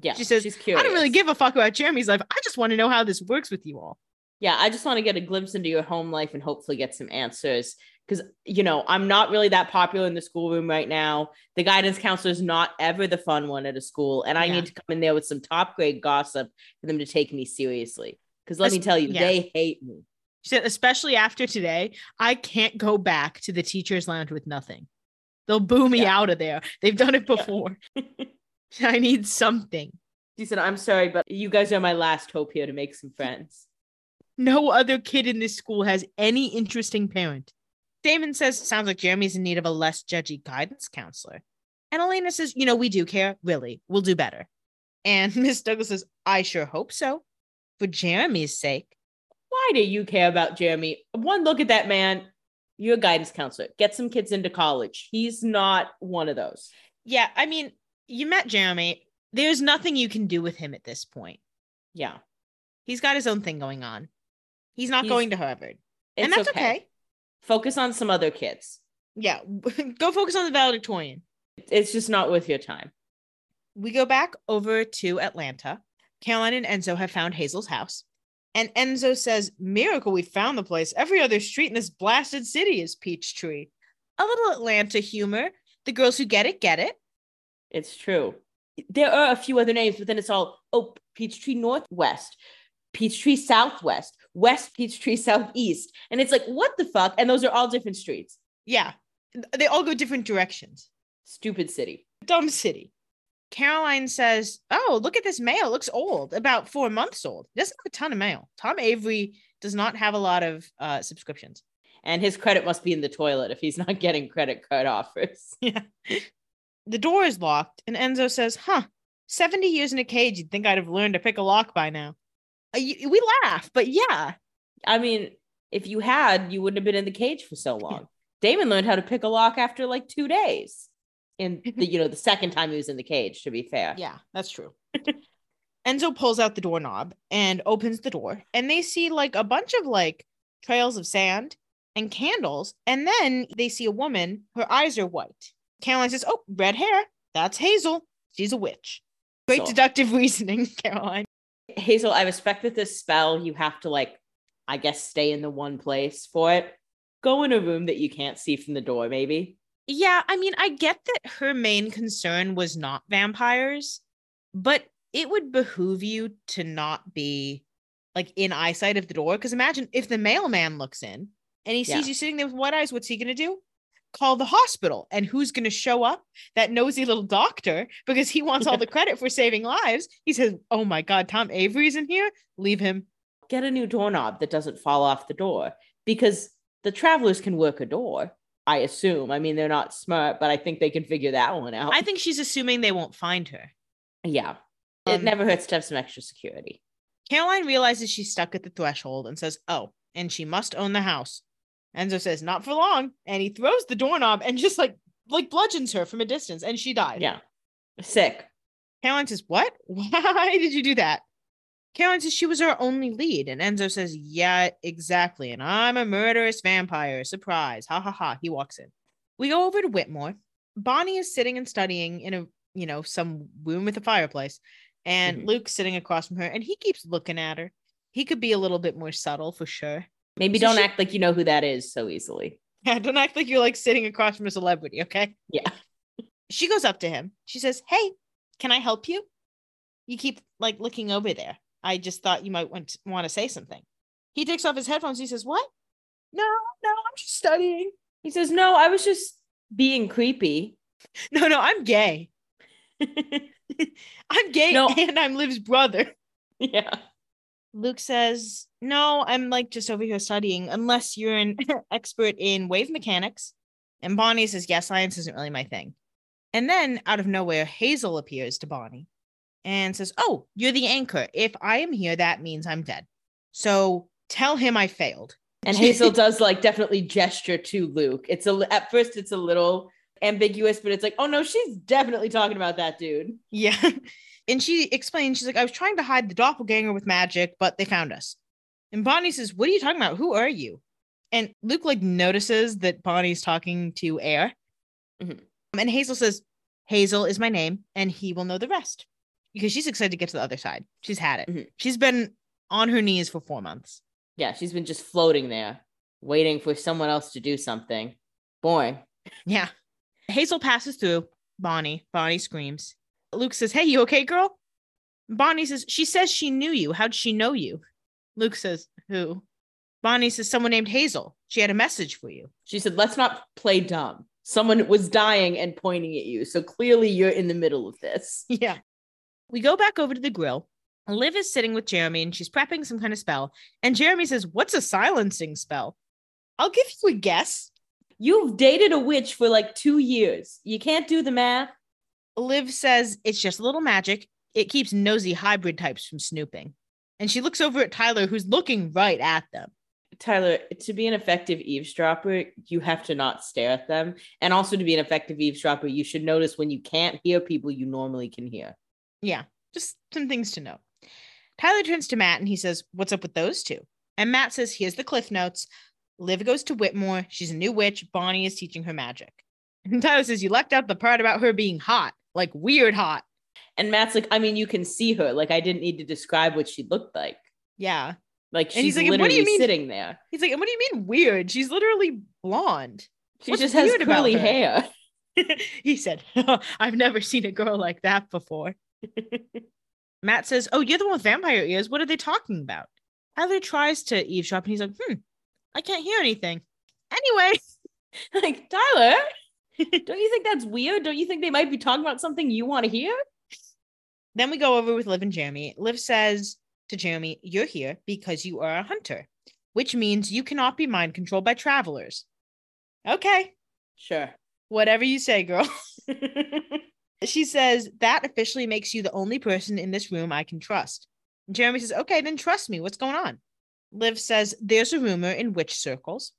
Yeah, She says, she's curious. I don't really give a fuck about Jeremy's life. I just want to know how this works with you all. Yeah, I just want to get a glimpse into your home life and hopefully get some answers. Because, you know, I'm not really that popular in the schoolroom right now. The guidance counselor is not ever the fun one at a school. And I Yeah. need to come in there with some top grade gossip for them to take me seriously. Because let me tell you, yeah. they hate me. She said, especially after today, I can't go back to the teacher's lounge with nothing. They'll boo me Yeah. out of there. They've done it before. I need something. She said, I'm sorry, but you guys are my last hope here to make some friends. No other kid in this school has any interesting parent. Damon says, sounds like Jeremy's in need of a less judgy guidance counselor. And Elena says, you know, we do care. Really, we'll do better. And Miss Douglas says, I sure hope so. For Jeremy's sake. Why do you care about Jeremy? One look at that man. You're a guidance counselor. Get some kids into college. He's not one of those. Yeah, I mean, you met Jeremy. There's nothing you can do with him at this point. Yeah. He's got his own thing going on. He's not He's- going to Harvard. And that's okay. Focus on some other kids. Yeah, go focus on the valedictorian. It's just not worth your time. We go back over to Atlanta. Caroline and Enzo have found Hazel's house. And Enzo says, Miracle, we found the place. Every other street in this blasted city is Peachtree. A little Atlanta humor. The girls who get it, get it. It's true. There are a few other names, but then it's all, oh, Peachtree Northwest, Peachtree Southwest, West Peachtree Southeast. And it's like, what the fuck? And those are all different streets. Yeah. They all go different directions. Stupid city. Dumb city. Caroline says, Oh, look at this mail. It looks old, about four months old. He doesn't have a ton of mail. Tom Avery does not have a lot of uh, subscriptions. And his credit must be in the toilet if he's not getting credit card offers. Yeah. the door is locked, and Enzo says, Huh, 70 years in a cage, you'd think I'd have learned to pick a lock by now. Uh, we laugh, but yeah. I mean, if you had, you wouldn't have been in the cage for so long. Damon learned how to pick a lock after like two days. In mm-hmm. the, you know, the second time he was in the cage, to be fair. Yeah, that's true. Enzo pulls out the doorknob and opens the door, and they see like a bunch of like trails of sand and candles. And then they see a woman, her eyes are white. Caroline says, Oh, red hair. That's Hazel. She's a witch. Great So- deductive reasoning, Caroline. Hazel, I respect that this spell, you have to like, I guess, stay in the one place for it. Go in a room that you can't see from the door, maybe. Yeah, I mean, I get that her main concern was not vampires, but it would behoove you to not be like in eyesight of the door. Because imagine if the mailman looks in and he Yeah. sees you sitting there with white eyes, what's he going to do? Call the hospital. And who's going to show up? That nosy little doctor, because he wants all the credit for saving lives. He says, Oh my God, Tom Avery's in here. Leave him. Get a new doorknob that doesn't fall off the door because the travelers can work a door. I assume. I mean, they're not smart, but I think they can figure that one out. I think she's assuming they won't find her. yeah. It Um, never hurts to have some extra security. Caroline realizes she's stuck at the threshold and says, Oh, and she must own the house. Enzo says, Not for long. And he throws the doorknob and just like like bludgeons her from a distance, and she died. Yeah. Sick. Caroline says, What? Why did you do that? Caroline says she was our only lead. And Enzo says, Yeah, exactly. And I'm a murderous vampire. Surprise. Ha ha ha. He walks in. We go over to Whitmore. Bonnie is sitting and studying in a, you know, some room with a fireplace. And Mhm. Luke's sitting across from her and he keeps looking at her. He could be a little bit more subtle for sure. Maybe So don't she- act like you know who that is so easily. Yeah, don't act like you're like sitting across from a celebrity, okay? Yeah. She goes up to him. She says, Hey, can I help you? You keep like looking over there. I just thought you might want to, want to say something. He takes off his headphones. He says, What? No, no, I'm just studying. He says, No, I was just being creepy. No, no, I'm gay. I'm gay No. and I'm Liv's brother. yeah. Luke says, No, I'm like just over here studying, unless you're an expert in wave mechanics. And Bonnie says, Yeah, science isn't really my thing. And then out of nowhere, Hazel appears to Bonnie and says, Oh, you're the anchor. If I am here, that means I'm dead. So tell him I failed. And Hazel does like definitely gesture to Luke. It's a at first it's a little ambiguous, but it's like, oh no, she's definitely talking about that dude. Yeah. And she explains, she's like, I was trying to hide the doppelganger with magic, but they found us. And Bonnie says, What are you talking about? Who are you? And Luke like notices that Bonnie's talking to Air. Mhm. And Hazel says, Hazel is my name, and he will know the rest. Because she's excited to get to the other side. She's had it. Mhm. She's been on her knees for four months. Yeah, she's been just floating there, waiting for someone else to do something. Boring. Yeah. Hazel passes through Bonnie. Bonnie screams. Luke says, Hey, you okay, girl? Bonnie says, She says she knew you. How'd she know you? Luke says, Who? Bonnie says, Someone named Hazel. She had a message for you. She said, let's not play dumb. Someone was dying and pointing at you. So clearly you're in the middle of this. Yeah. We go back over to the grill. Liv is sitting with Jeremy and she's prepping some kind of spell. And Jeremy says, What's a silencing spell? I'll give you a guess. You've dated a witch for like two years. You can't do the math. Liv says it's just a little magic. It keeps nosy hybrid types from snooping. And she looks over at Tyler, who's looking right at them. Tyler, to be an effective eavesdropper, you have to not stare at them. And also to be an effective eavesdropper, you should notice when you can't hear people you normally can hear. Yeah, just some things to know. Tyler turns to Matt and he says, What's up with those two? And Matt says, Here's the cliff notes. Liv goes to Whitmore. She's a new witch. Bonnie is teaching her magic. And Tyler says, You left out the part about her being hot, like weird hot. And Matt's like, I mean, you can see her. Like, I didn't need to describe what she looked like. Yeah. Like, And he's she's like, "And what do literally you mean?" sitting there. He's like, And What do you mean weird? She's literally blonde. She What's just has curly hair. he said, I've never seen a girl like that before. Matt says, Oh, you're the one with vampire ears. What are they talking about? Tyler tries to eavesdrop and he's like, Hmm, I can't hear anything. Anyway, like, Tyler, don't you think that's weird? Don't you think they might be talking about something you want to hear? then we go over with Liv and Jeremy. Liv says to Jeremy, You're here because you are a hunter, which means you cannot be mind controlled by travelers. Okay, Sure. whatever you say, girl. She says, That officially makes you the only person in this room I can trust. Jeremy says, Okay, then trust me. What's going on? Liv says, There's a rumor in witch circles.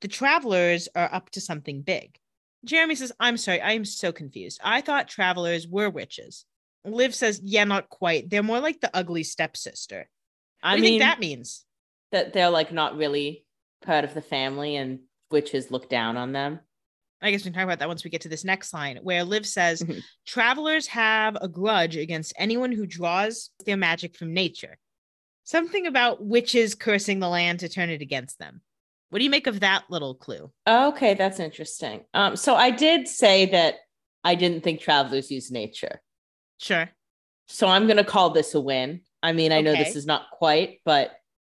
The travelers are up to something big. Jeremy says, I'm sorry, I am so confused. I thought travelers were witches. Liv says, Yeah, not quite. They're more like the ugly stepsister. What I do you mean, think that means? that they're like not really part of the family and witches look down on them. I guess we can talk about that once we get to this next line, where Liv says, Mhm. Travelers have a grudge against anyone who draws their magic from nature. Something about witches cursing the land to turn it against them. What do you make of that little clue? Okay, that's interesting. Um, so I did say that I didn't think travelers use nature. Sure. So I'm gonna call this a win. I mean, I know this is not quite, but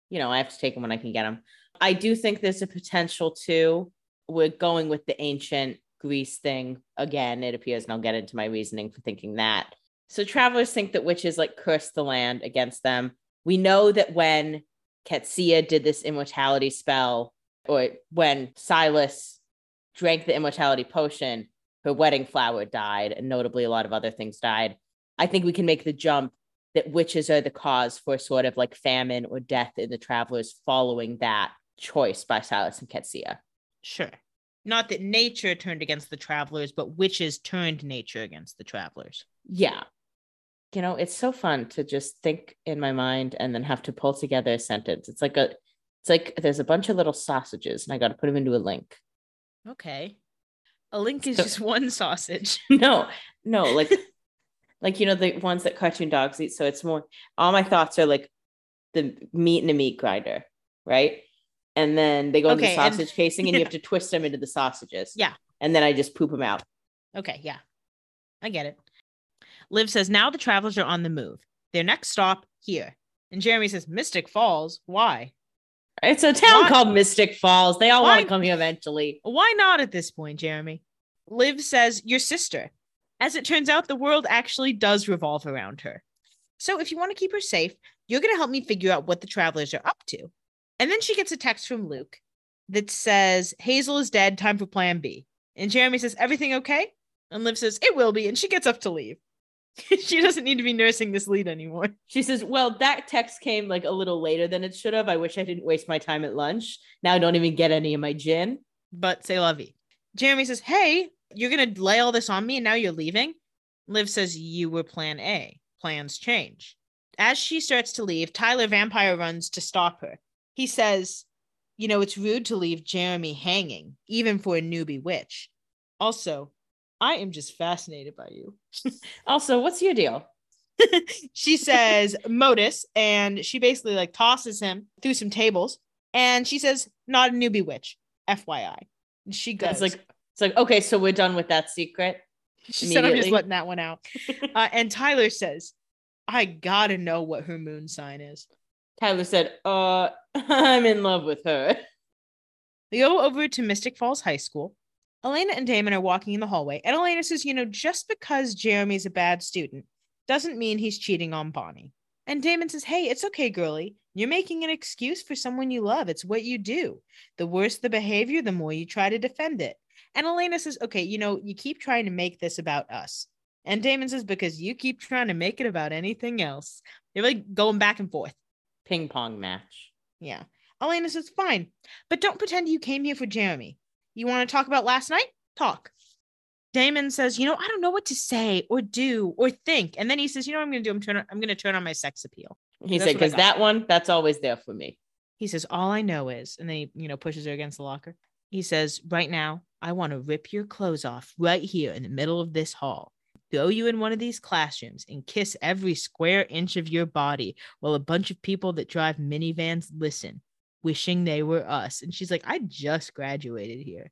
you know, I have to take them when I can get them. I do think there's a potential too. We're going with the ancient Greece thing again, it appears, and I'll get into my reasoning for thinking that. So travelers think that witches like curse the land against them. We know that when Qetsiyah did this immortality spell, or when Silas drank the immortality potion, her wedding flower died, and notably a lot of other things died. I think we can make the jump that witches are the cause for sort of like famine or death in the travelers following that choice by Silas and Qetsiyah. Sure. Not that nature turned against the travelers, but witches turned nature against the travelers. Yeah. You know, it's so fun to just think in my mind and then have to pull together a sentence. It's like a it's like there's a bunch of little sausages and I got to put them into a link. Okay. A link is So- just one sausage. no, no, like like you know the ones that cartoon dogs eat. So it's more all my thoughts are like the meat in a meat grinder, right? And then they go in the Okay, and- sausage casing, and you have to twist them into the sausages. Yeah. and then I just poop them out. Okay, yeah. I get it. Liv says, now the travelers are on the move. Their next stop, here. And Jeremy says, Mystic Falls. Why? It's a town Why- called Mystic Falls. They all want to come here eventually. Why not at this point, Jeremy? Liv says, Your sister. As it turns out, the world actually does revolve around her. So if you want to keep her safe, you're going to help me figure out what the travelers are up to. And then she gets a text from Luke that says, Hazel is dead. Time for plan B. And Jeremy says, Everything okay? And Liv says, It will be. And she gets up to leave. she doesn't need to be nursing this lead anymore. She says, Well, that text came like a little later than it should have. I wish I didn't waste my time at lunch. Now I don't even get any of my gin. But say lovey. Jeremy says, Hey, you're going to lay all this on me and now you're leaving? Liv says, You were plan A. Plans change. As she starts to leave, Tyler Vampire runs to stop her. He says, You know, it's rude to leave Jeremy hanging, even for a newbie witch. Also, I am just fascinated by you. Also, what's your deal? she says motus and she basically like tosses him through some tables and she says not a newbie witch fyi and she goes It's like it's like okay, so we're done with that secret. she said i'm just letting that one out uh, and tyler says i gotta know what her moon sign is Tyler said, "Uh, I'm in love with her." we go over to mystic falls high school. Elena and damon are walking in the hallway and elena says you know just because jeremy's a bad student doesn't mean he's cheating on bonnie. And damon says hey it's okay girly you're making an excuse for someone you love. It's what you do. The worse the behavior the more you try to defend it. And elena says okay you know you keep trying to make this about us. And damon says because you keep trying to make it about anything else. They're like going back and forth. Ping pong match. Yeah. Elena says, fine, but don't pretend you came here for Jeremy. You want to talk about last night? Talk. Damon says, you know, I don't know what to say or do or think. And then he says, you know what I'm going to do? I'm, turn I'm going to turn on my sex appeal. He said, "Because that one, that's always there for me." He says, all I know is, and then he, you know, pushes her against the locker. He says, right now, I want to rip your clothes off right here in the middle of this hall. Throw you in one of these classrooms and kiss every square inch of your body while a bunch of people that drive minivans listen, wishing they were us. And she's like, I just graduated here.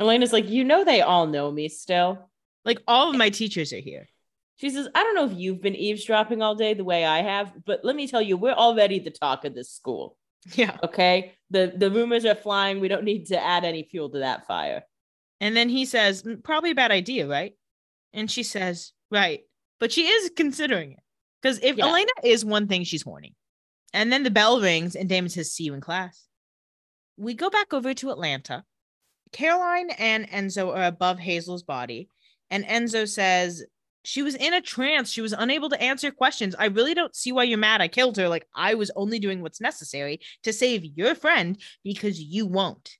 Elena's like, "You know, they all know me still." Like all of my teachers are here. She says, I don't know if you've been eavesdropping all day the way I have, but let me tell you, we're already the talk of this school. Yeah. Okay. The the rumors are flying. We don't need to add any fuel to that fire. And then he says, "Mm, probably a bad idea, right? And she says, right. But she is considering it. Because if Yeah. Elena is one thing, she's horny. And then the bell rings and Damon says, see you in class. We go back over to Atlanta. Caroline and Enzo are above Hazel's body. And Enzo says, she was in a trance. She was unable to answer questions. I really don't see why you're mad. I killed her. Like, I was only doing what's necessary to save your friend because you won't.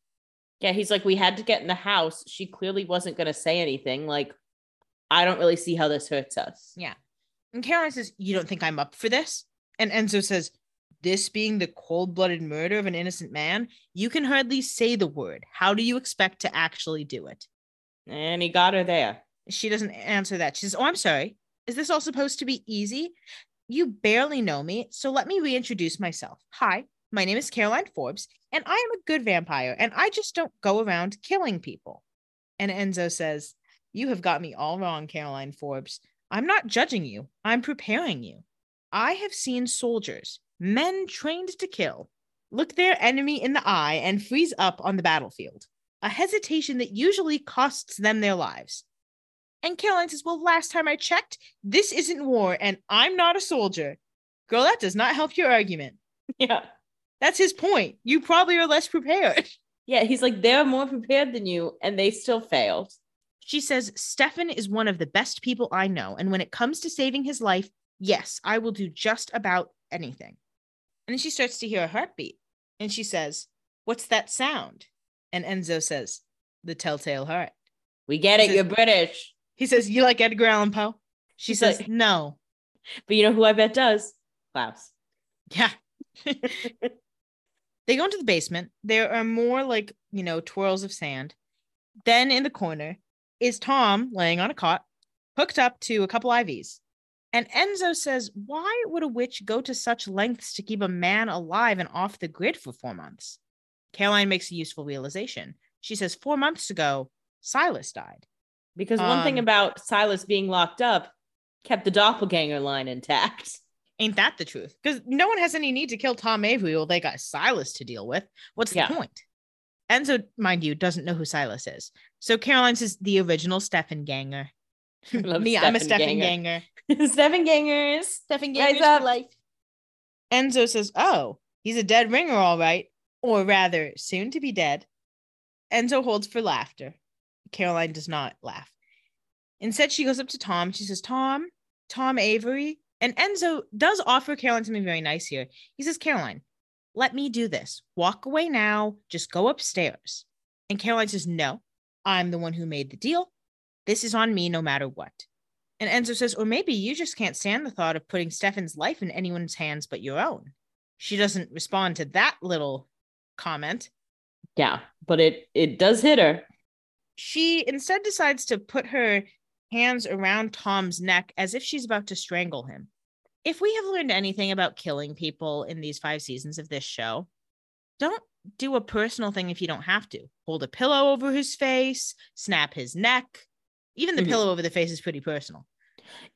Yeah, he's like, we had to get in the house. She clearly wasn't going to say anything. Like, I don't really see how this hurts us. Yeah. And Caroline says, You don't think I'm up for this? And Enzo says, This being the cold blooded murder of an innocent man, you can hardly say the word. How do you expect to actually do it? And he got her there. She doesn't answer that. She says, Oh, I'm sorry. Is this all supposed to be easy? You barely know me, so let me reintroduce myself. Hi, my name is Caroline Forbes, and I am a good vampire, and I just don't go around killing people. And Enzo says, You have got me all wrong, Caroline Forbes. I'm not judging you, I'm preparing you. I have seen soldiers, men trained to kill, look their enemy in the eye and freeze up on the battlefield, a hesitation that usually costs them their lives. And Caroline says, Well, last time I checked, this isn't war and I'm not a soldier. Girl, that does not help your argument. Yeah. That's his point. You probably are less prepared. Yeah. He's like, they're more prepared than you, and they still failed. She says, Stefan is one of the best people I know. And when it comes to saving his life, yes, I will do just about anything. And then she starts to hear a heartbeat. And she says, What's that sound? And Enzo says, The telltale heart. We get it. says- You're British. He says, You like Edgar Allan Poe? She says, like- No. But you know who I bet does? Klaus. Yeah. they go into the basement. There are more like, you know, twirls of sand. Then in the corner is Tom laying on a cot, hooked up to a couple IVs. And Enzo says, Why would a witch go to such lengths to keep a man alive and off the grid for four months? Caroline makes a useful realization. She says, Four months ago, Silas died. Because one thing Um, about Silas being locked up kept the doppelganger line intact. Ain't that the truth? Because no one has any need to kill Tom Avery Well, they got Silas to deal with. What's Yeah. the point? Enzo, mind you, doesn't know who Silas is. So Caroline says the original Stefan Ganger. love Me, I'm a Stefan Stefan Ganger. Ganger. Gangers. Stefan Ganger's for life. Enzo says, Oh, he's a dead ringer, all right. Or rather, soon to be dead. Enzo holds for laughter. Caroline does not laugh. Instead, she goes up to Tom. She says, Tom, Tom Avery. And Enzo does offer Caroline something very nice here. He says, Caroline, let me do this. Walk away now. Just go upstairs. And Caroline says, No, I'm the one who made the deal. This is on me no matter what. And Enzo says, Or maybe you just can't stand the thought of putting Stefan's life in anyone's hands but your own. She doesn't respond to that little comment. Yeah, but it it does hit her. She instead decides to put her hands around Tom's neck as if she's about to strangle him. If we have learned anything about killing people in these five seasons of this show, don't do a personal thing if you don't have to. Hold a pillow over his face, snap his neck. Even the Mhm. pillow over the face is pretty personal.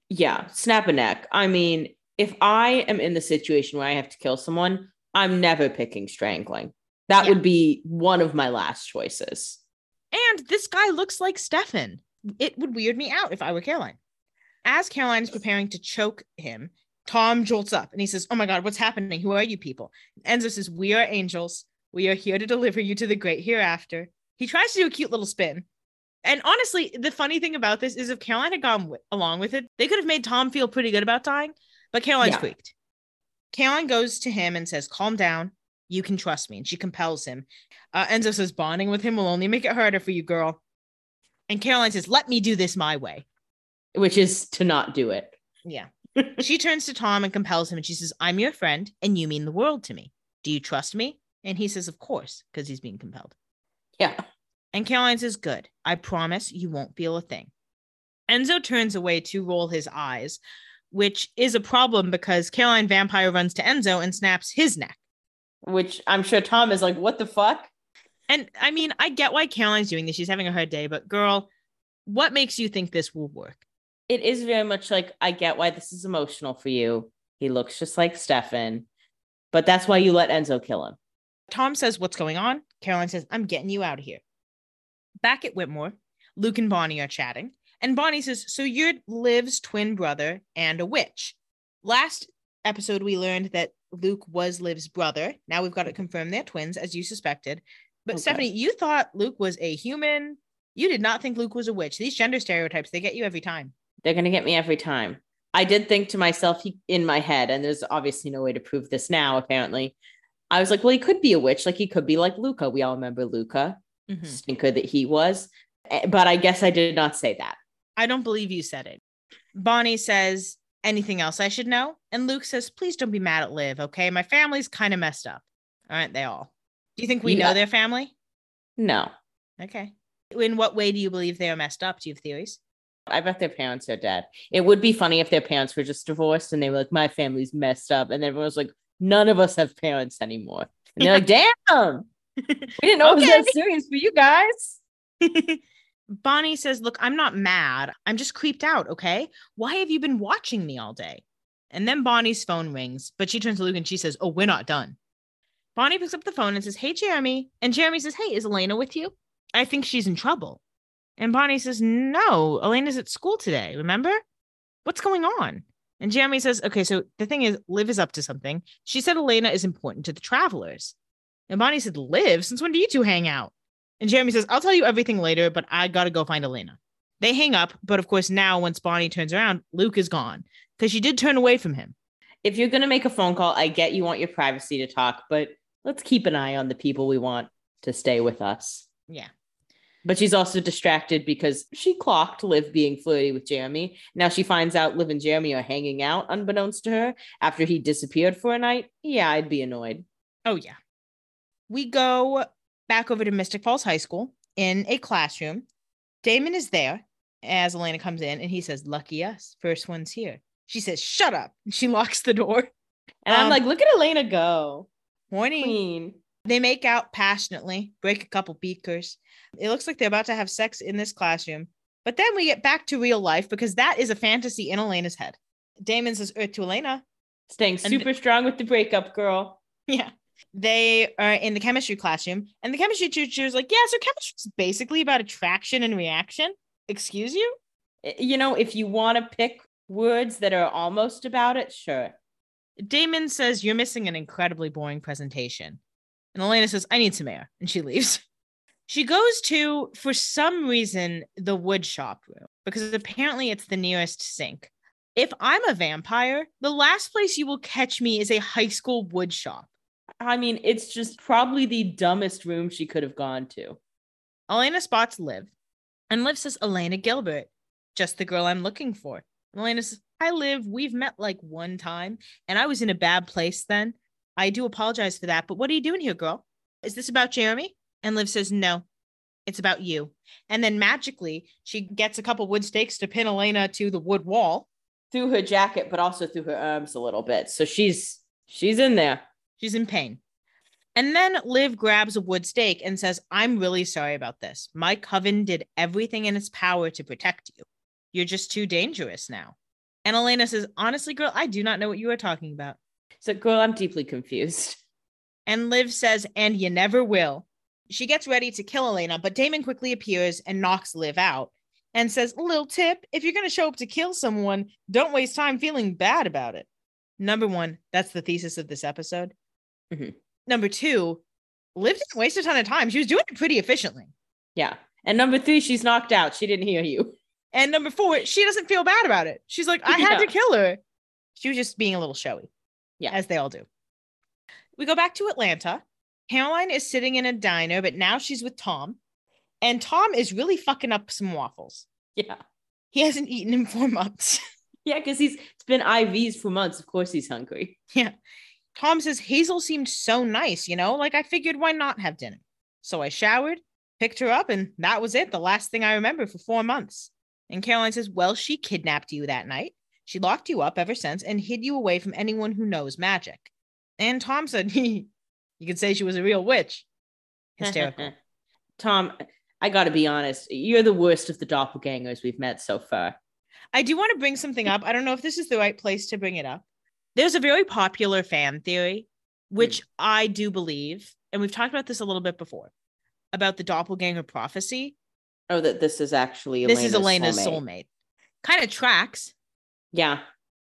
Yeah, snap a neck. I mean, if I am in the situation where I have to kill someone, I'm never picking strangling. That Yeah. would be one of my last choices. And this guy looks like Stefan. It would weird me out if I were Caroline. As Caroline is preparing to choke him, Tom jolts up and he says, Oh my God, what's happening? Who are you people? Enzo says, We are angels. We are here to deliver you to the great hereafter. He tries to do a cute little spin. And honestly, the funny thing about this is if Caroline had gone along with it, they could have made Tom feel pretty good about dying, but Caroline's Yeah. tweaked. Caroline goes to him and says, Calm down. You can trust me. And she compels him. Uh, Enzo says, Bonding with him will only make it harder for you, girl. And Caroline says, Let me do this my way. Which is to not do it. Yeah. she turns to Tom and compels him. And she says, I'm your friend and you mean the world to me. Do you trust me? And he says, Of course, because he's being compelled. Yeah. And Caroline says, Good. I promise you won't feel a thing. Enzo turns away to roll his eyes, which is a problem because Caroline Vampire runs to Enzo and snaps his neck. Which I'm sure Tom is like, what the fuck? And I mean, I get why Caroline's doing this. She's having a hard day, but girl, what makes you think this will work? It is very much like I get why this is emotional for you. He looks just like Stefan, but that's why you let Enzo kill him. Tom says, What's going on? Caroline says, I'm getting you out of here. Back at Whitmore, Luke and Bonnie are chatting. And Bonnie says, So you're Liv's twin brother and a witch. Last episode, we learned that Luke was Liv's brother. Now we've got it confirmed they're twins, as you suspected. But Okay. Stephanie, you thought Luke was a human. You did not think Luke was a witch. These gender stereotypes, they get you every time. They're going to get me every time. I did think to myself in my head, and there's obviously no way to prove this now, apparently. I was like, well, he could be a witch. Like he could be like Luka. We all remember Luka, Mhm. stinker that he was. Eh, But I guess I did not say that. I don't believe you said it. Bonnie says, Anything else I should know? And Luke says, Please don't be mad at Liv, okay? My family's kind of messed up. Aren't they all? Do you think we Yeah. know their family? No, Okay. In what way do you believe they are messed up? Do you have theories? I bet their parents are dead. It would be funny if their parents were just divorced and they were like, my family's messed up. And everyone was like, none of us have parents anymore. And they're like, damn, we didn't know it was that serious for you guys. Bonnie says, Look, I'm not mad. I'm just creeped out, okay? Why have you been watching me all day? And then Bonnie's phone rings, but she turns to Luke and she says, Oh, we're not done. Bonnie picks up the phone and says, Hey, Jeremy. And Jeremy says, Hey, is Elena with you? I think she's in trouble. And Bonnie says, No, Elena's at school today, remember? What's going on? And Jeremy says, Okay, so the thing is, Liv is up to something. She said Elena is important to the travelers. And Bonnie said, Liv, since when do you two hang out? And Jeremy says, I'll tell you everything later, but I gotta go find Elena. They hang up, but of course, now once Bonnie turns around, Luke is gone because she did turn away from him. If you're going to make a phone call, I get you want your privacy to talk, but let's keep an eye on the people we want to stay with us. Yeah. But she's also distracted because she clocked Liv being flirty with Jeremy. Now she finds out Liv and Jeremy are hanging out unbeknownst to her after he disappeared for a night. Yeah, I'd be annoyed. Oh, yeah. We go back over to Mystic Falls High School in a classroom. Damon is there as Elena comes in and he says, Lucky us. First one's here. She says, Shut up. And she locks the door. And I'm Um, like, look at Elena go. Morning. Queen. They make out passionately, break a couple beakers. It looks like they're about to have sex in this classroom. But then we get back to real life because that is a fantasy in Elena's head. Damon says Earth to Elena. Staying super strong with the breakup, girl. Yeah. They are in the chemistry classroom, and the chemistry teacher is like, Yeah, so chemistry is basically about attraction and reaction. Excuse you? You know, if you want to pick words that are almost about it, sure. Damon says, You're missing an incredibly boring presentation. And Elena says, I need some air. And she leaves. She goes to, for some reason, the wood shop room because apparently it's the nearest sink. If I'm a vampire, the last place you will catch me is a high school wood shop. I mean, it's just probably the dumbest room she could have gone to. Elena spots Liv, and Liv says, Elena Gilbert, just the girl I'm looking for. And Elena says, Hi, Liv. We've met like one time, and I was in a bad place then. I do apologize for that, but what are you doing here, girl? Is this about Jeremy? And Liv says, No, it's about you. And then magically, she gets a couple wood stakes to pin Elena to the wood wall. Through her jacket, but also through her arms a little bit. So she's she's in there. She's in pain. And then Liv grabs a wood stake and says, I'm really sorry about this. My coven did everything in its power to protect you. You're just too dangerous now. And Elena says, Honestly, girl, I do not know what you are talking about. So, girl, I'm deeply confused. And Liv says, And you never will. She gets ready to kill Elena, but Damon quickly appears and knocks Liv out and says, Little tip if you're going to show up to kill someone, don't waste time feeling bad about it. Number one, that's the thesis of this episode. Mhm. Number two, Liv didn't waste a ton of time. She was doing it pretty efficiently. Yeah. And number three, she's knocked out. She didn't hear you. And number four, she doesn't feel bad about it. She's like, I had to kill her. She was just being a little showy. Yeah. As they all do. We go back to Atlanta. Caroline is sitting in a diner, but now she's with Tom. And Tom is really fucking up some waffles. Yeah. He hasn't eaten in four months. Yeah, because he's it's been IVs for months. Of course he's hungry. yeah. Tom says Hazel seemed so nice, you know, like I figured why not have dinner. So I showered, picked her up, and that was it. The last thing I remember for four months. And Caroline says, Well, she kidnapped you that night. She locked you up ever since and hid you away from anyone who knows magic. And Tom said, You could say she was a real witch. Hysterical. Tom, I gotta be honest. You're the worst of the doppelgangers we've met so far. I do want to bring something up. I don't know if this is the right place to bring it up. There's a very popular fan theory, which hmm. I do believe, and we've talked about this a little bit before, about the doppelganger prophecy. Oh, that this is actually this is Elena's Elena's soulmate. Kind of tracks. Yeah,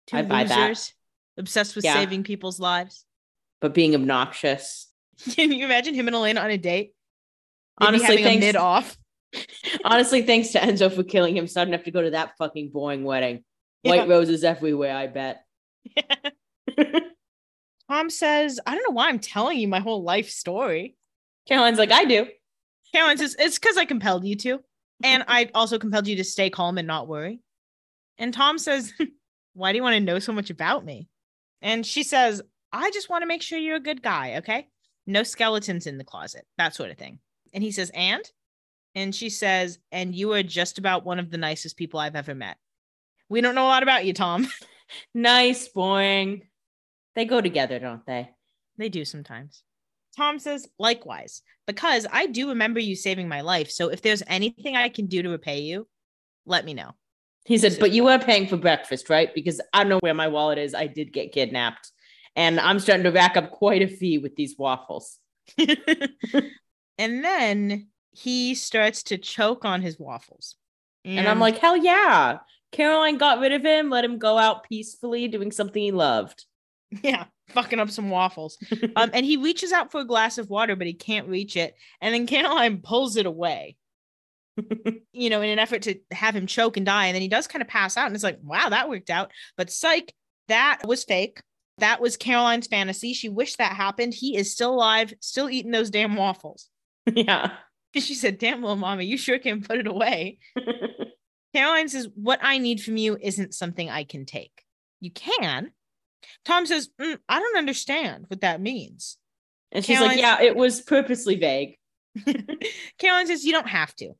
Two I buy that. losers obsessed with Yeah. saving people's lives. but being obnoxious. Can you imagine him and Elena on a date? Honestly, thanks- mid off. Honestly, thanks to Enzo for killing him, so I didn't have to go to that fucking boring wedding. White Yeah. roses everywhere, I bet. Tom says, I don't know why I'm telling you my whole life story. Caroline's like, I do. Caroline says, It's because I compelled you to. And I also compelled you to stay calm and not worry. And Tom says, Why do you want to know so much about me? And she says, I just want to make sure you're a good guy. Okay. No skeletons in the closet, that sort of thing. And he says, And? And she says, And you are just about one of the nicest people I've ever met. We don't know a lot about you, Tom. Nice, boring. They go together, don't they? They do sometimes. Tom says, likewise, because I do remember you saving my life. So if there's anything I can do to repay you, let me know. He said, but you were paying for breakfast, right? Because I don't know where my wallet is. I did get kidnapped. And I'm starting to rack up quite a fee with these waffles. and then he starts to choke on his waffles. And I'm like, hell yeah. Caroline got rid of him, let him go out peacefully doing something he loved. yeah, fucking up some waffles. um, and he reaches out for a glass of water, but he can't reach it. And then Caroline pulls it away, you know, in an effort to have him choke and die. And then he does kind of pass out. And it's like, wow, that worked out. But psych, that was fake. That was Caroline's fantasy. She wished that happened. He is still alive, still eating those damn waffles. yeah. And she said, Damn, little mama, you sure can put it away. Caroline says, What I need from you isn't something I can take. You can. Tom says, "Mm, I don't understand what that means. and she's like, yeah, it was purposely vague. Caroline says, You don't have to.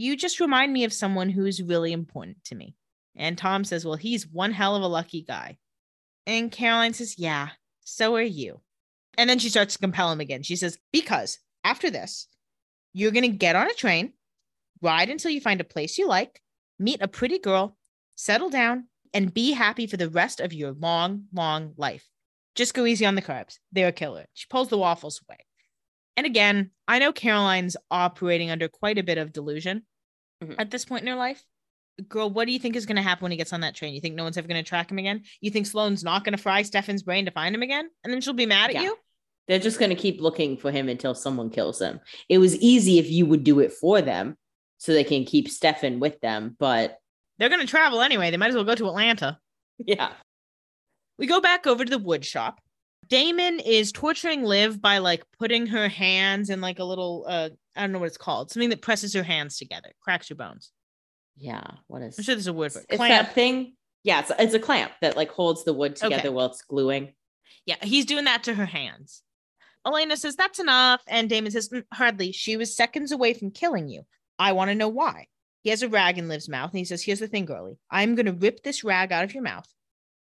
You just remind me of someone who's really important to me. And Tom says, Well, he's one hell of a lucky guy. And Caroline says, Yeah, so are you. And then she starts to compel him again. She says, Because after this, you're going to get on a train, ride until you find a place you like, meet a pretty girl, settle down, and be happy for the rest of your long, long life. Just go easy on the carbs. They're a killer. She pulls the waffles away. And again, I know Caroline's operating under quite a bit of delusion Mhm. at this point in her life. Girl, what do you think is going to happen when he gets on that train? You think no one's ever going to track him again? You think Sloan's not going to fry Stefan's brain to find him again? And then she'll be mad at Yeah. you? They're just going to keep looking for him until someone kills him. It was easy if you would do it for them so they can keep Stefan with them. But They're going to travel anyway. They might as well go to Atlanta. yeah, We go back over to the wood shop. Damon is torturing Liv by like putting her hands in like a little uh I don't know what it's called. Something that presses your hands together, cracks your bones. yeah. What is I'm sure there's a word for it. it's Clamp. that thing? Yeah, it's, it's a clamp that like holds the wood together Okay. while it's gluing. Yeah, he's doing that to her hands. Elena says, That's enough. And Damon says, "Mm, Hardly. She was seconds away from killing you. I want to know why. He has a rag in Liv's mouth and he says, Here's the thing, girlie. I'm going to rip this rag out of your mouth.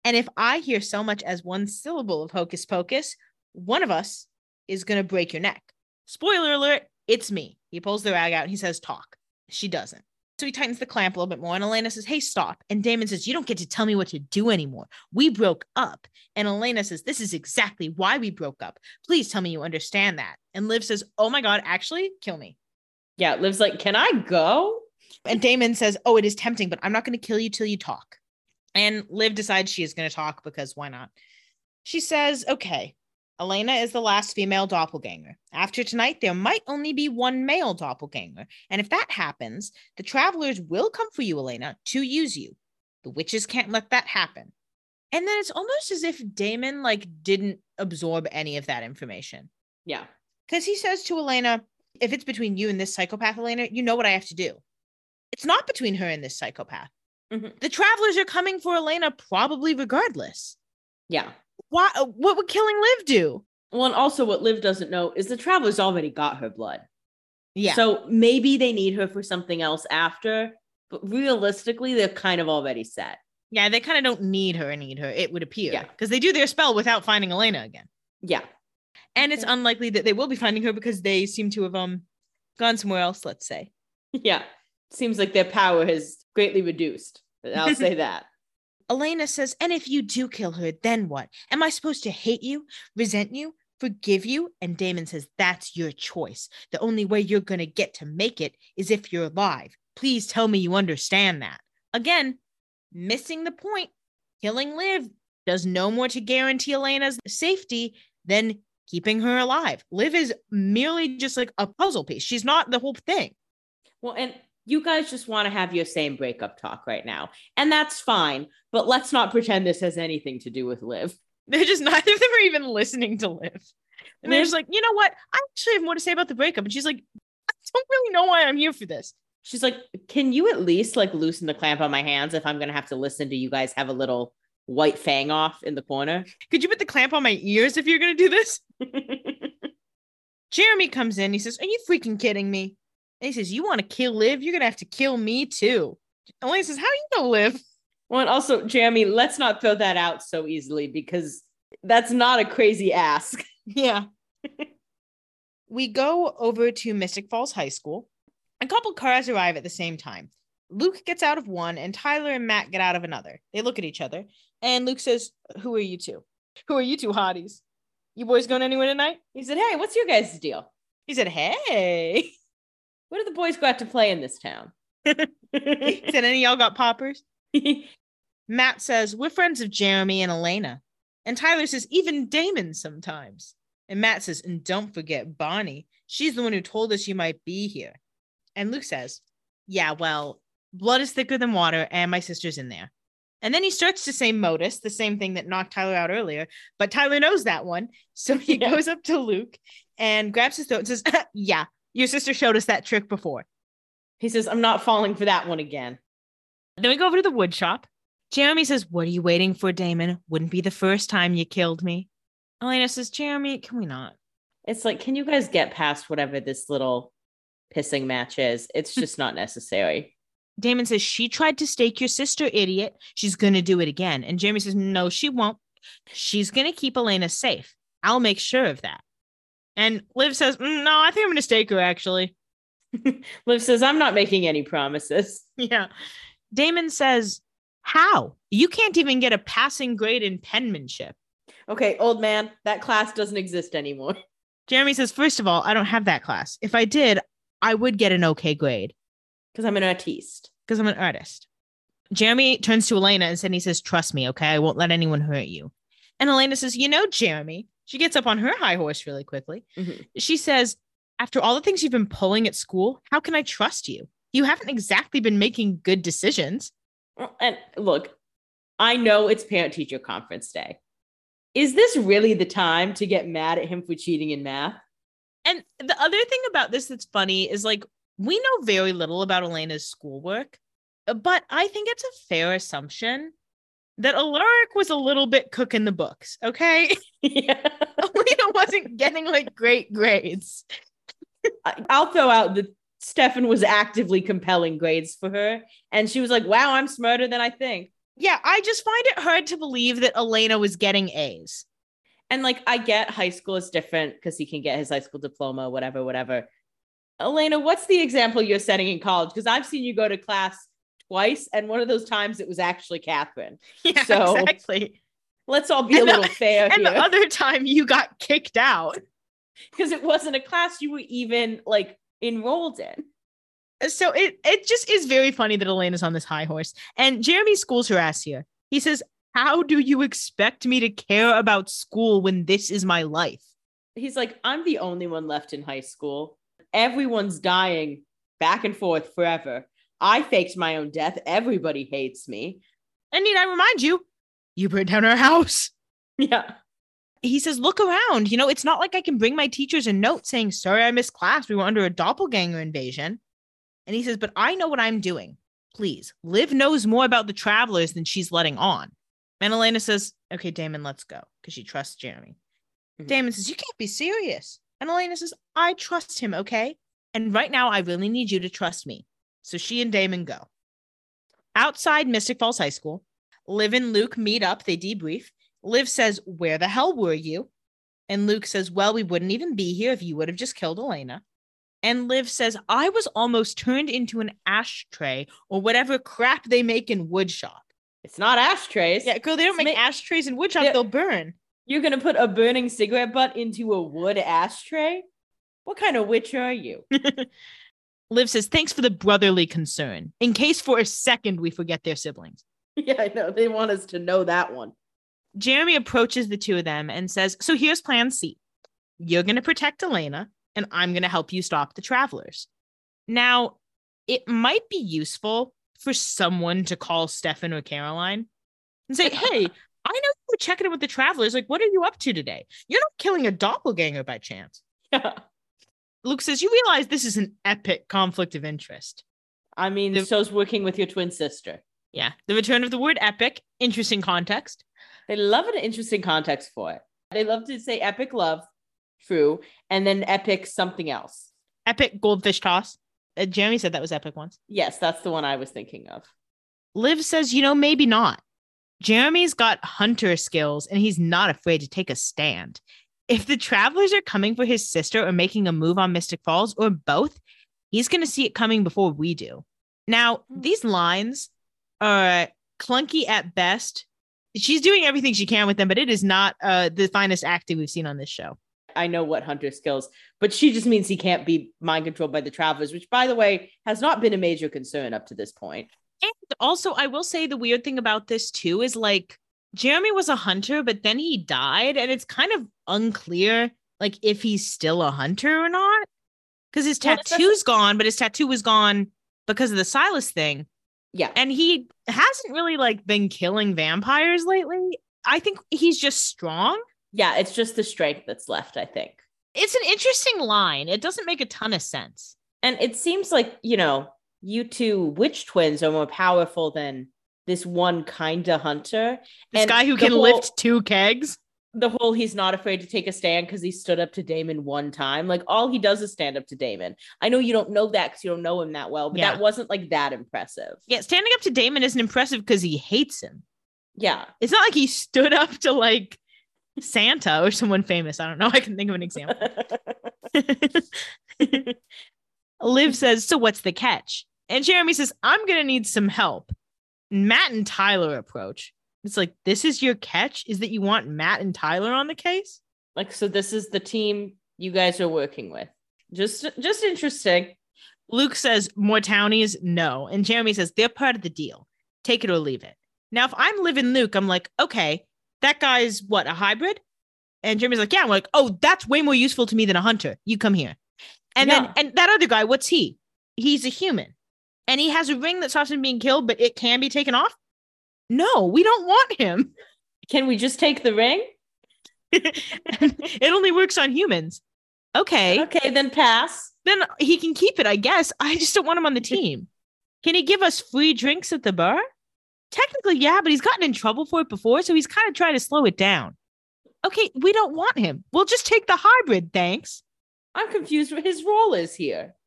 And if I hear so much as one syllable of hocus pocus, one of us is going to break your neck. Spoiler alert, it's me. He pulls the rag out and he says, Talk. She doesn't. So he tightens the clamp a little bit more. And Elena says, Hey, stop. And Damon says, You don't get to tell me what to do anymore. We broke up. And Elena says, This is exactly why we broke up. Please tell me you understand that. And Liv says, Oh my God, actually, kill me. Yeah, Liv's like, can I go? And Damon says, Oh, it is tempting, but I'm not going to kill you till you talk. And Liv decides she is going to talk because why not? She says, Okay, Elena is the last female doppelganger. After tonight, there might only be one male doppelganger. And if that happens, the travelers will come for you, Elena, to use you. The witches can't let that happen. And then it's almost as if Damon like didn't absorb any of that information. Yeah. Because he says to Elena, if it's between you and this psychopath, Elena, you know what I have to do. It's not between her and this psychopath. Mhm. The travelers are coming for Elena probably regardless. Yeah. Why uh, what would killing Liv do? Well, and also what Liv doesn't know is the travelers already got her blood. Yeah. So maybe they need her for something else after, but realistically, they're kind of already set. yeah, they kind of don't need her need her, it would appear. Yeah. Because they do their spell without finding Elena again. Yeah. And it's Okay. unlikely that they will be finding her because they seem to have um gone somewhere else, let's say. Yeah. Seems like their power has greatly reduced. I'll say that. Elena says, And if you do kill her, then what? Am I supposed to hate you, resent you, forgive you? And Damon says, That's your choice. The only way you're going to get to make it is if you're alive. Please tell me you understand that. Again, missing the point. Killing Liv does no more to guarantee Elena's safety than keeping her alive. Liv is merely just like a puzzle piece. She's not the whole thing. Well, and you guys just want to have your same breakup talk right now. And that's fine. But let's not pretend this has anything to do with Liv. They're just neither of them are even listening to Liv. And they're just like, you know what? I actually have more to say about the breakup. And she's like, I don't really know why I'm here for this. She's like, Can you at least like loosen the clamp on my hands if I'm going to have to listen to you guys have a little white fang off in the corner? Could you put the clamp on my ears if you're going to do this? Jeremy comes in. He says, Are you freaking kidding me? And he says, You want to kill Liv? You're going to have to kill me too. Elena says, How you going to live? well, and also, Jeremy, let's not throw that out so easily because that's not a crazy ask. Yeah. we go over to Mystic Falls High School. A couple cars arrive at the same time. Luke gets out of one, and Tyler and Matt get out of another. They look at each other, and Luke says, Who are you two? Who are you two hotties? You boys going anywhere tonight? He said, Hey, what's your guys' deal? He said, Hey. Where do the boys go out to play in this town? Said, Any of y'all got poppers? Matt says, We're friends of Jeremy and Elena. And Tyler says, Even Damon sometimes. And Matt says, And don't forget Bonnie. She's the one who told us you might be here. And Luke says, Yeah, well, blood is thicker than water, and my sister's in there. And then he starts to say motus, the same thing that knocked Tyler out earlier, but Tyler knows that one. So he Yeah. goes up to Luke and grabs his throat and says, Yeah, your sister showed us that trick before. he says, I'm not falling for that one again. Then we go over to the wood shop. Jeremy says, What are you waiting for, Damon? Wouldn't be the first time you killed me. Elena says, Jeremy, can we not? It's like, can you guys get past whatever this little pissing match is? It's just not necessary. Damon says, She tried to stake your sister, idiot. She's going to do it again. And Jeremy says, No, she won't. She's going to keep Elena safe. I'll make sure of that. And Liv says, "Mm, No, I think I'm going to stake her, actually. Liv says, I'm not making any promises. Yeah. Damon says, How? You can't even get a passing grade in penmanship. Okay, old man, that class doesn't exist anymore. Jeremy says, First of all, I don't have that class. If I did, I would get an okay grade Because I'm an artiste. because I'm an artist. Jeremy turns to Elena and said, he says, Trust me, okay? I won't let anyone hurt you. And Elena says, You know, Jeremy, she gets up on her high horse really quickly. Mhm. She says, After all the things you've been pulling at school, how can I trust you? You haven't exactly been making good decisions. And look, I know it's parent teacher conference day. Is this really the time to get mad at him for cheating in math? And the other thing about this that's funny is like, we know very little about Elena's schoolwork, but I think it's a fair assumption that Alaric was a little bit cooking the books, okay? yeah. Elena wasn't getting like great grades. I'll throw out that Stefan was actively compelling grades for her. And she was like, wow, I'm smarter than I think. Yeah, I just find it hard to believe that Elena was getting A's. And like, I get high school is different because he can get his high school diploma, whatever, whatever. Elena, what's the example you're setting in college? Because I've seen you go to class twice, and one of those times it was actually Katherine. Yeah, So- exactly. Let's all be And a the- little fair And the other time you got kicked out. Because it wasn't a class you were even like enrolled in. So it it just is very funny that Elena's on this high horse. And Jeremy schools her ass here. He says, How do you expect me to care about school when this is my life? He's like, I'm the only one left in high school. Everyone's dying back and forth forever. I faked my own death. Everybody hates me. And need I remind you, you burned down our house. Yeah. He says, Look around. You know, it's not like I can bring my teachers a note saying, Sorry, I missed class. We were under a doppelganger invasion. And he says, But I know what I'm doing. Please, Liv knows more about the travelers than she's letting on. And Elena says, Okay, Damon, let's go. Because she trusts Jeremy. Mhm. Damon says, You can't be serious. And Elena says, I trust him, okay? And right now, I really need you to trust me. So she and Damon go. Outside Mystic Falls High School, Liv and Luke meet up. They debrief. Liv says, Where the hell were you? And Luke says, Well, we wouldn't even be here if you would have just killed Elena. And Liv says, I was almost turned into an ashtray or whatever crap they make in woodshop. It's not ashtrays. Yeah, girl, they don't It's make ma- ashtrays in woodshop, they'll burn. You're gonna put a burning cigarette butt into a wood ashtray? What kind of witch are you? Liv says, Thanks for the brotherly concern. In case for a second we forget their siblings. yeah, I know. They want us to know that one. Jeremy approaches the two of them and says, So here's plan C. You're going to protect Elena, and I'm going to help you stop the travelers. Now, it might be useful for someone to call Stefan or Caroline and say, Hey, I know you were checking in with the travelers. Like, what are you up to today? You're not killing a doppelganger by chance. Yeah. Luke says, You realize this is an epic conflict of interest. I mean, The- so's working with your twin sister. Yeah. The return of the word epic, interesting context. They love an interesting context for it. They love to say epic love, true, and then epic something else. Epic goldfish toss. Uh, Jeremy said that was epic once. Yes, that's the one I was thinking of. Liv says, you know, maybe not. Jeremy's got hunter skills and he's not afraid to take a stand. If the travelers are coming for his sister or making a move on Mystic Falls or both, he's going to see it coming before we do. Now, these lines are clunky at best. She's doing everything she can with them, but it is not uh, the finest acting we've seen on this show. I know what hunter skills, but she just means he can't be mind controlled by the travelers, which, by the way, has not been a major concern up to this point. And also, I will say the weird thing about this too is like Jeremy was a hunter, but then he died, and it's kind of unclear like if he's still a hunter or not. Because his tattoo's gone, but his tattoo was gone because of the Silas thing. Yeah. And he hasn't really like been killing vampires lately. I think he's just strong. Yeah, it's just the strength that's left, I think. It's an interesting line. It doesn't make a ton of sense. And it seems like, you know, you two witch twins are more powerful than this one kind of hunter. This And guy who can whole- lift two kegs. the whole he's not afraid to take a stand because he stood up to Damon one time. Like all he does is stand up to Damon. I know you don't know that because you don't know him that well, but Yeah. that wasn't like that impressive. Yeah, standing up to Damon isn't impressive because he hates him. Yeah. It's not like he stood up to like Santa or someone famous. I don't know. I can think of an example. Liv says, So what's the catch? And Jeremy says, I'm going to need some help. Matt and Tyler approach. It's like, This is your catch? Is that you want Matt and Tyler on the case? like so this is the team you guys are working with. Just just interesting. Luke says, More townies? No. And Jeremy says, They're part of the deal. Take it or leave it. Now, if I'm living Luke, I'm like, Okay, that guy's what, a hybrid? And Jeremy's like, Yeah. I'm like, Oh, that's way more useful to me than a hunter. You come here. And Yeah. then, and that other guy, what's he? He's a human. And he has a ring that stops him being killed, but it can be taken off. No, we don't want him. Can we just take the ring? it only works on humans. Okay. Okay, then pass. Then he can keep it, I guess. I just don't want him on the team. Can he give us free drinks at the bar? Technically, yeah, but he's gotten in trouble for it before, so he's kind of trying to slow it down. Okay, we don't want him. We'll just take the hybrid, thanks. I'm confused what his role is here.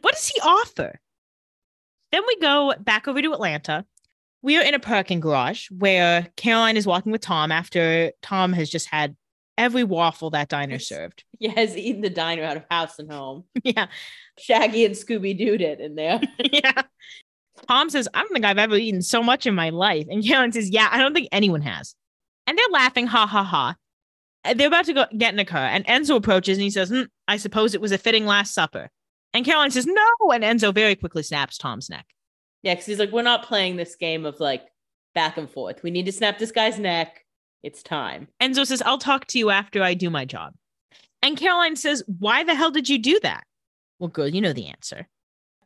What does he offer? Then we go back over to Atlanta. We are in a parking garage where Caroline is walking with Tom after Tom has just had every waffle that diner served. He has eaten the diner out of house and home. yeah. Shaggy and Scooby Dooed it in there. Yeah. Tom says, I don't think I've ever eaten so much in my life. And Caroline says, Yeah, I don't think anyone has. And they're laughing, ha ha ha. They're about to go get in a car. And Enzo approaches and he says, "Hmm, I suppose it was a fitting last supper. And Caroline says, No. And Enzo very quickly snaps Tom's neck. Yeah, because he's like, we're not playing this game of like back and forth. We need to snap this guy's neck. It's time. Enzo says, I'll talk to you after I do my job. And Caroline says, Why the hell did you do that? Well, girl, you know the answer.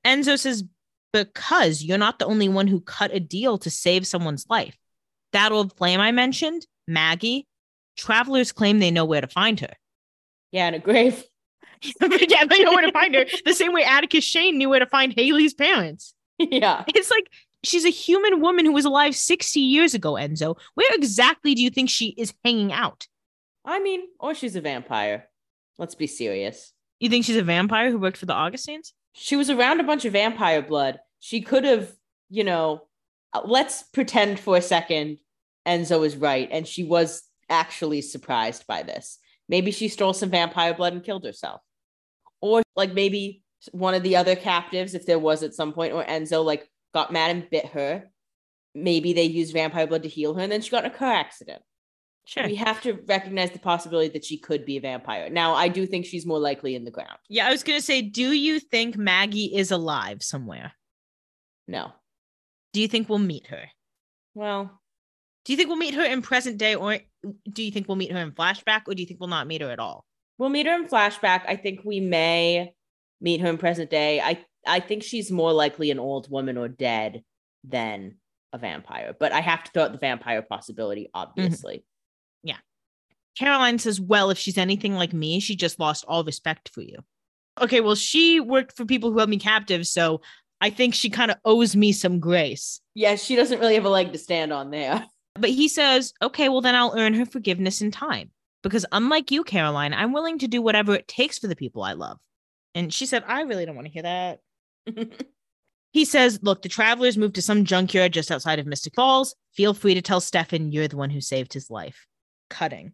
Enzo says, Because you're not the only one who cut a deal to save someone's life. That old flame I mentioned, Maggie, travelers claim they know where to find her. Yeah, in a grave. yeah, they know where to find her. The same way Atticus Shane knew where to find Hayley's parents. yeah. It's like she's a human woman who was alive 60 years ago, Enzo. Where exactly do you think she is hanging out? I mean, or she's a vampire. Let's be serious. You think she's a vampire who worked for the Augustines? She was around a bunch of vampire blood. She could have, you know, uh, let's pretend for a second Enzo is right and she was actually surprised by this. Maybe she stole some vampire blood and killed herself. Or like maybe one of the other captives, if there was at some point, or Enzo like got mad and bit her. Maybe they used vampire blood to heal her, and then she got in a car accident. Sure. We have to recognize the possibility that she could be a vampire. Now, I do think she's more likely in the ground. Yeah, I was gonna say, do you think Maggie is alive somewhere? No. Do you think we'll meet her? Well, Do you think we'll meet her in present day, or do you think we'll meet her in flashback, or do you think we'll not meet her at all? We'll meet her in flashback. I think we may meet her in present day. I I think she's more likely an old woman or dead than a vampire. But I have to throw out the vampire possibility, mm-hmm. obviously. Yeah. Caroline says, Well, if she's anything like me, she just lost all respect for you. Okay, well, she worked for people who held me captive, so I think she kind of owes me some grace. Yeah, she doesn't really have a leg to stand on there. But he says, Okay, well, then I'll earn her forgiveness in time. Because unlike you, Caroline, I'm willing to do whatever it takes for the people I love. And she said, I really don't want to hear that. He says, Look, the travelers moved to some junkyard just outside of Mystic Falls. Feel free to tell Stefan you're the one who saved his life. Cutting.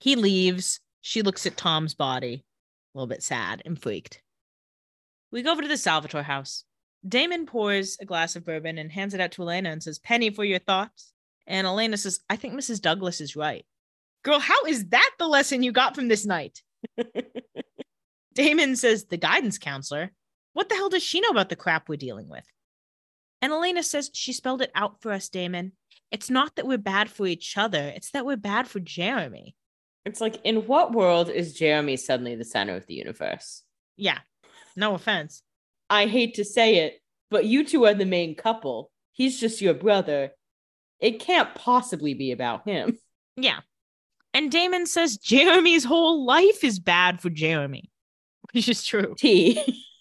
He leaves. She looks at Tom's body, a little bit sad and freaked. We go over to the Salvatore house. Damon pours a glass of bourbon and hands it out to Elena and says, Penny for your thoughts. And Elena says, I think Mrs. Douglas is right. Girl, how is that the lesson you got from this night? Damon says, The guidance counselor. What the hell does she know about the crap we're dealing with? And Elena says, She spelled it out for us, Damon. It's not that we're bad for each other, it's that we're bad for Jeremy. it's like, in what world is Jeremy suddenly the center of the universe? Yeah, no offense. I hate to say it, but you two are the main couple. He's just your brother. It can't possibly be about him. Yeah. And Damon says Jeremy's whole life is bad for Jeremy, which is true. T.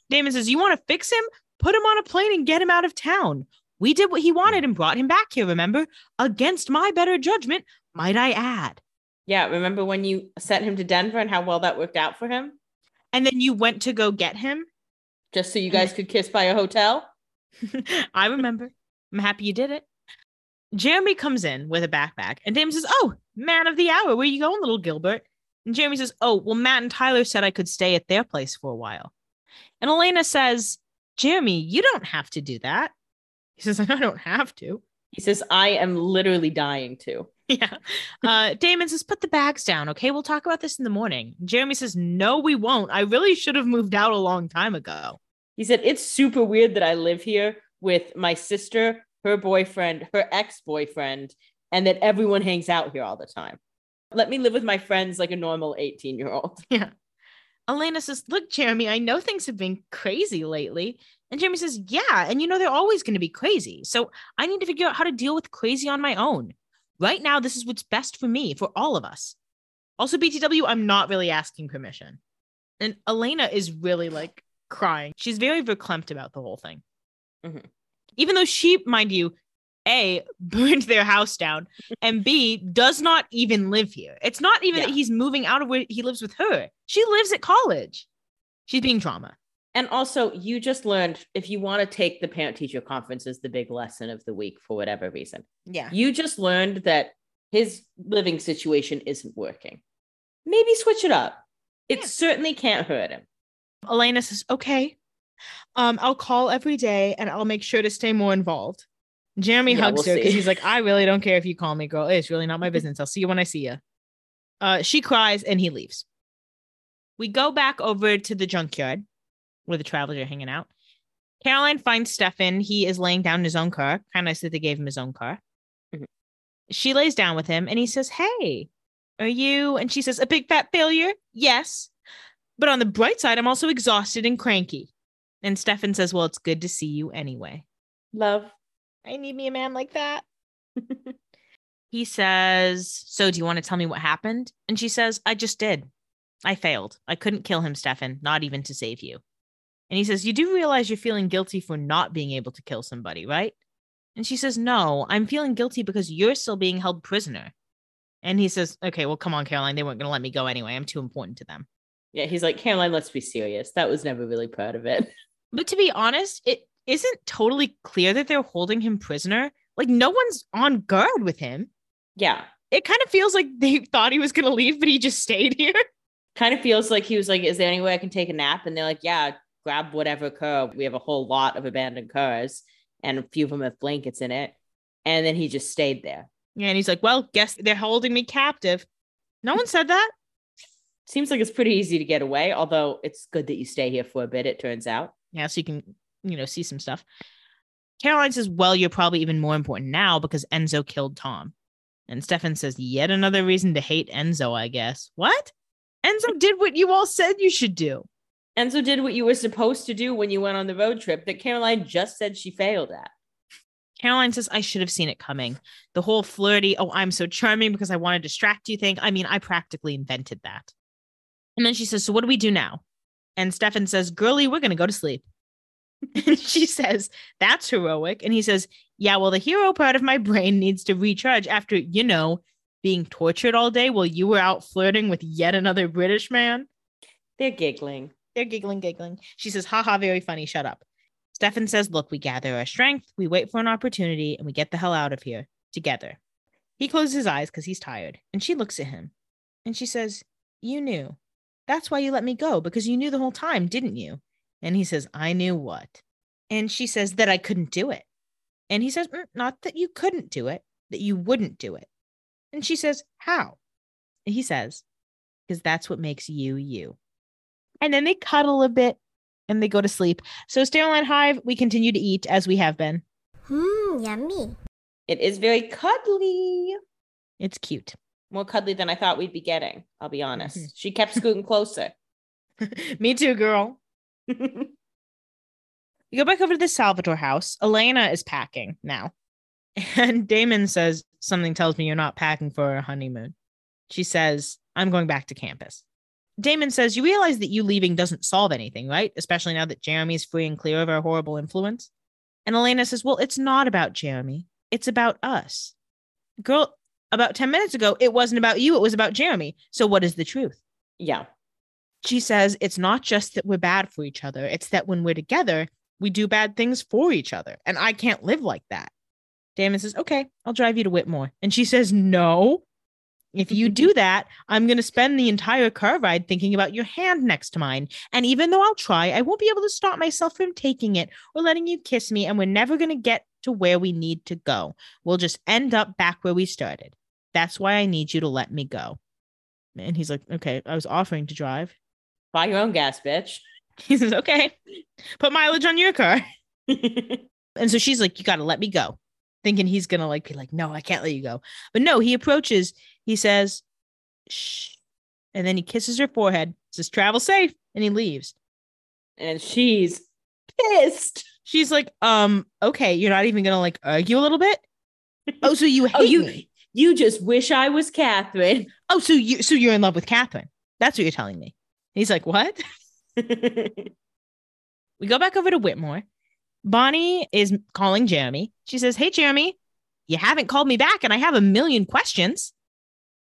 Damon says, You want to fix him? Put him on a plane and get him out of town. We did what he wanted and brought him back here, remember? Against my better judgment, might I add. yeah, remember when you sent him to Denver and how well that worked out for him? And then you went to go get him. Just so you guys could kiss by a hotel? I remember. I'm happy you did it. Jeremy comes in with a backpack, and Damon says, Oh, man of the hour, where you going, little Gilbert? And Jeremy says, Oh, well, Matt and Tyler said I could stay at their place for a while. And Elena says, Jeremy, you don't have to do that. He says, I don't have to. He says, I am literally dying to. Yeah. Uh, Damon says, Put the bags down. Okay. We'll talk about this in the morning. Jeremy says, No, we won't. I really should have moved out a long time ago. He said, It's super weird that I live here with my sister, her boyfriend, her ex boyfriend, and that everyone hangs out here all the time. Let me live with my friends like a normal 18 year old. Yeah. Elena says, Look, Jeremy, I know things have been crazy lately. And Jeremy says, Yeah. And you know, they're always going to be crazy. So I need to figure out how to deal with crazy on my own. Right now, this is what's best for me, for all of us. Also, BTW, I'm not really asking permission. And Elena is really like crying. She's very verklempt about the whole thing. Mhm. Even though she, mind you, A, burned their house down, and B, does not even live here. It's not even that he's moving out of where he lives with her. She lives at college. She's being trauma. And also, you just learned if you want to take the parent teacher conference as the big lesson of the week for whatever reason, Yeah. you just learned that his living situation isn't working. Maybe switch it up. It Yeah. certainly can't hurt him. Elena says, okay. Um, I'll call every day and I'll make sure to stay more involved. Jeremy Yeah, hugs we'll her because he's like, I really don't care if you call me, girl. It's really not my business. I'll see you when I see you. Uh, she cries and he leaves. We go back over to the junkyard where the travelers are hanging out. Caroline finds Stefan. He is laying down in his own car. Kind of nice that they gave him his own car. Mhm. She lays down with him and he says, Hey, are you? And she says, A big fat failure? Yes. But on the bright side, I'm also exhausted and cranky. And Stefan says, Well, it's good to see you anyway. Love. I need me a man like that. he says, So do you want to tell me what happened? And she says, I just did. I failed. I couldn't kill him, Stefan, not even to save you. And he says, You do realize you're feeling guilty for not being able to kill somebody, right? And she says, No, I'm feeling guilty because you're still being held prisoner. And he says, Okay, well, come on, Caroline. They weren't going to let me go anyway. I'm too important to them. Yeah, he's like, Caroline, let's be serious. That was never really part of it. But to be honest, it isn't totally clear that they're holding him prisoner. Like, no one's on guard with him. Yeah. It kind of feels like they thought he was going to leave, but he just stayed here. Kind of feels like he was like, Is there any way I can take a nap? And they're like, Yeah, grab whatever car. We have a whole lot of abandoned cars and a few of them have blankets in it. And then he just stayed there. Yeah, and he's like, Well, guess they're holding me captive. No one said that. Seems like it's pretty easy to get away, although it's good that you stay here for a bit, it turns out. Yeah, so you can, you know, see some stuff. Caroline says, Well, you're probably even more important now because Enzo killed Tom. And Stefan says, Yet another reason to hate Enzo, I guess. What? Enzo did what you all said you should do. Enzo did what you were supposed to do when you went on the road trip that Caroline just said she failed at. Caroline says, I should have seen it coming. The whole flirty, oh, I'm so charming because I want to distract you thing. I mean, I practically invented that. And then she says, So what do we do now? And Stefan says, Girlie, we're going to go to sleep. and she says, That's heroic. And he says, Yeah, well, the hero part of my brain needs to recharge after, you know, being tortured all day while you were out flirting with yet another British man. They're giggling. They're giggling, giggling. She says, haha, very funny. Shut up. Stefan says, look, we gather our strength, we wait for an opportunity, and we get the hell out of here together. He closes his eyes because he's tired, and she looks at him and she says, You knew. That's why you let me go, because you knew the whole time, didn't you? And he says, I knew what? And she says, That I couldn't do it. And he says, mm, Not that you couldn't do it, that you wouldn't do it. And she says, How? And he says, Because that's what makes you you. And then they cuddle a bit and they go to sleep. So, Sterile Hive, we continue to eat as we have been. Mmm, yummy. It is very cuddly. It's cute. More cuddly than I thought we'd be getting, I'll be honest. she kept scooting closer. Me too, girl. we go back over to the Salvatore house. Elena is packing now. And Damon says, Something tells me you're not packing for a honeymoon. She says, I'm going back to campus. Damon says, You realize that you leaving doesn't solve anything, right? Especially now that Jeremy's free and clear of our horrible influence. And Elena says, Well, it's not about Jeremy. It's about us. Girl, about 10 minutes ago, it wasn't about you. It was about Jeremy. So what is the truth? Yeah. She says, It's not just that we're bad for each other, it's that when we're together, we do bad things for each other. And I can't live like that. Damon says, Okay, I'll drive you to Whitmore. And she says, No. If you do that, I'm going to spend the entire car ride thinking about your hand next to mine. And even though I'll try, I won't be able to stop myself from taking it or letting you kiss me. And we're never going to get to where we need to go. We'll just end up back where we started. That's why I need you to let me go. And he's like, Okay, I was offering to drive. Buy your own gas, bitch. He says, Okay, put mileage on your car. and so she's like, You got to let me go thinking he's gonna like be like, no, I can't let you go. But no, he approaches, he says, shh, and then he kisses her forehead, says, travel safe, and he leaves. And she's pissed. She's like, um, okay, you're not even gonna like argue a little bit. Oh, so you hate oh, you, me? You just wish I was Katherine. Oh, so you so you're in love with Katherine? That's what you're telling me. He's like, what? we go back over to Whitmore. Bonnie is calling Jeremy. She says, Hey, Jeremy, you haven't called me back and I have a million questions.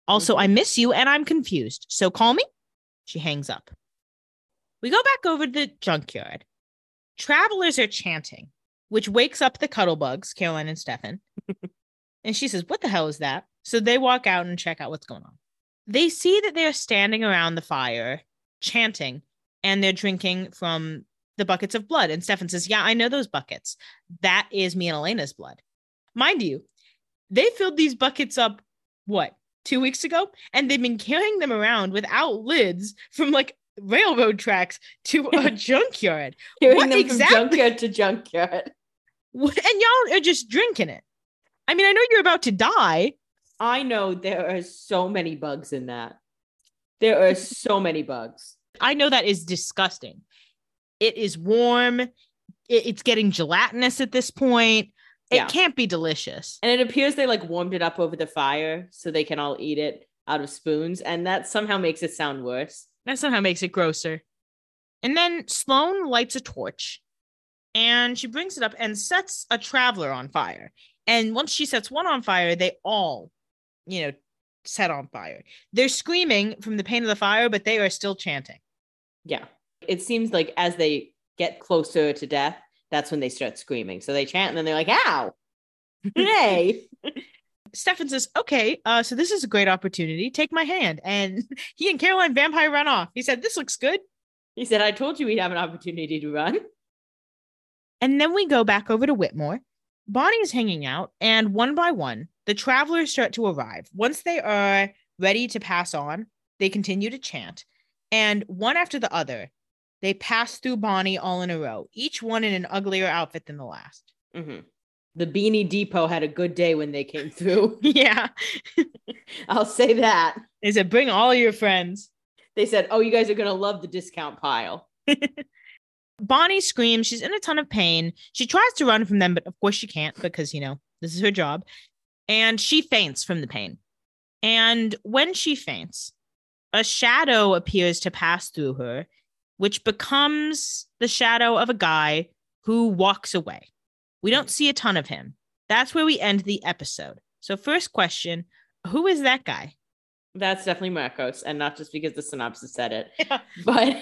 Also, I miss you and I'm confused. So call me. She hangs up. We go back over to the junkyard. Travelers are chanting, which wakes up the cuddlebugs, Caroline and Stefan. and she says, What the hell is that? So they walk out and check out what's going on. They see that they're standing around the fire chanting and they're drinking from the buckets of blood. And Stefan says, Yeah, I know those buckets. That is me and Elena's blood. Mind you, they filled these buckets up, what, two weeks ago? And they've been carrying them around without lids from like railroad tracks to a junkyard. Carrying What them exactly- from junkyard to junkyard. And y'all are just drinking it. I mean, I know you're about to die. I know there are so many bugs in that. There are so many bugs. I know that is disgusting. It is warm. It's getting gelatinous at this point. It Yeah. can't be delicious. And it appears they like warmed it up over the fire so they can all eat it out of spoons. And that somehow makes it sound worse. That somehow makes it grosser. And then Sloan lights a torch and she brings it up and sets a traveler on fire. And once she sets one on fire, they all, you know, set on fire. They're screaming from the pain of the fire, but they are still chanting. Yeah. It seems like as they get closer to death, that's when they start screaming. So they chant and then they're like, ow. Hey. Stefan says, okay, uh, so this is a great opportunity. Take my hand. And he and Caroline Vampire run off. He said, this looks good. He said, I told you we'd have an opportunity to run. And then we go back over to Whitmore. Bonnie is hanging out, and one by one, the travelers start to arrive. Once they are ready to pass on, they continue to chant. And one after the other, they pass through Bonnie all in a row, each one in an uglier outfit than the last. Mm-hmm. The Beanie Depot had a good day when they came through. yeah. I'll say that. They said, bring all your friends. They said, oh, you guys are going to love the discount pile. Bonnie screams. She's in a ton of pain. She tries to run from them, but of course she can't because, you know, this is her job. And she faints from the pain. And when she faints, a shadow appears to pass through her, which becomes the shadow of a guy who walks away. We don't see a ton of him. That's where we end the episode. So, first question Who is that guy? That's definitely Marcos, and not just because the synopsis said it, Yeah. but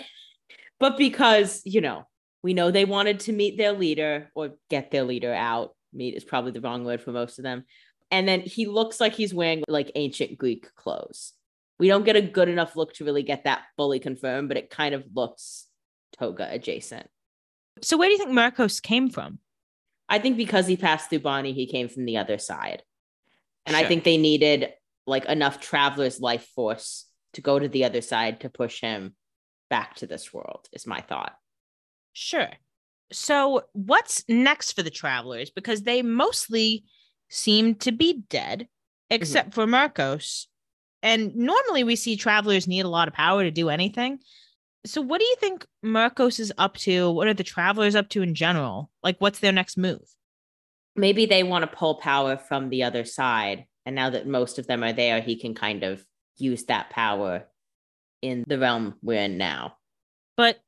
but because you know we know they wanted to meet their leader or get their leader out. Meet is probably the wrong word for most of them. And then he looks like he's wearing like ancient Greek clothes. We don't get a good enough look to really get that fully confirmed, but it kind of looks toga adjacent. So, where do you think Marcos came from? I think because he passed through Bonnie, he came from the other side. And I think they needed like enough traveler's life force to go to the other side to push him back to this world, is my thought. Sure. So, what's next for the travelers? Because they mostly seem to be dead, mm-hmm. except for Marcos. And normally we see travelers need a lot of power to do anything. So, what do you think Marcos is up to? What are the travelers up to in general? Like, what's their next move? Maybe they want to pull power from the other side. And now that most of them are there, he can kind of use that power in the realm we're in now. But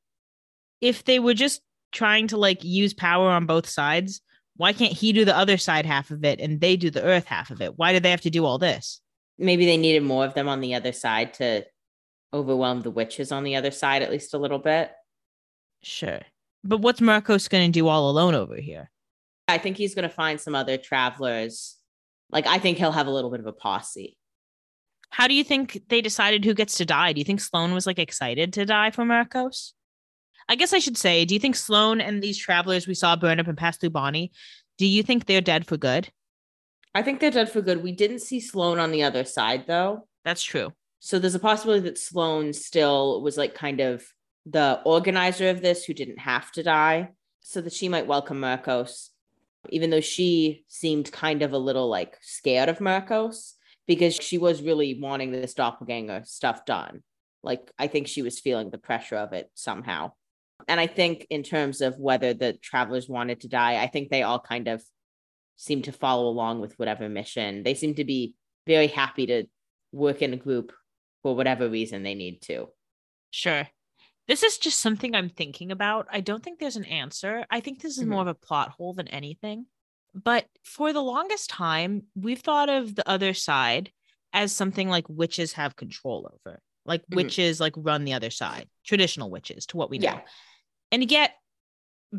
if they were just trying to like use power on both sides, why can't he do the other side half of it and they do the earth half of it? Why do they have to do all this? Maybe they needed more of them on the other side to overwhelm the witches on the other side at least a little bit. Sure. But what's Marcos going to do all alone over here? I think he's going to find some other travelers. Like, I think he'll have a little bit of a posse. How do you think they decided who gets to die? Do you think Sloan was like excited to die for Marcos? I guess I should say, do you think Sloan and these travelers we saw burn up and pass through Bonnie, do you think they're dead for good? I think they're dead for good. We didn't see Sloan on the other side, though. That's true. So there's a possibility that Sloan still was like kind of the organizer of this who didn't have to die, so that she might welcome Marcos, even though she seemed kind of a little like scared of Marcos because she was really wanting this doppelganger stuff done. Like, I think she was feeling the pressure of it somehow. And I think, in terms of whether the travelers wanted to die, I think they all kind of seem to follow along with whatever mission. They seem to be very happy to work in a group for whatever reason they need to. Sure. This is just something I'm thinking about. I don't think there's an answer. I think this is Mhm. more of a plot hole than anything. But for the longest time, we've thought of the other side as something like witches have control over. Like Mhm. witches like run the other side, traditional witches to what we know. Yeah. And yet,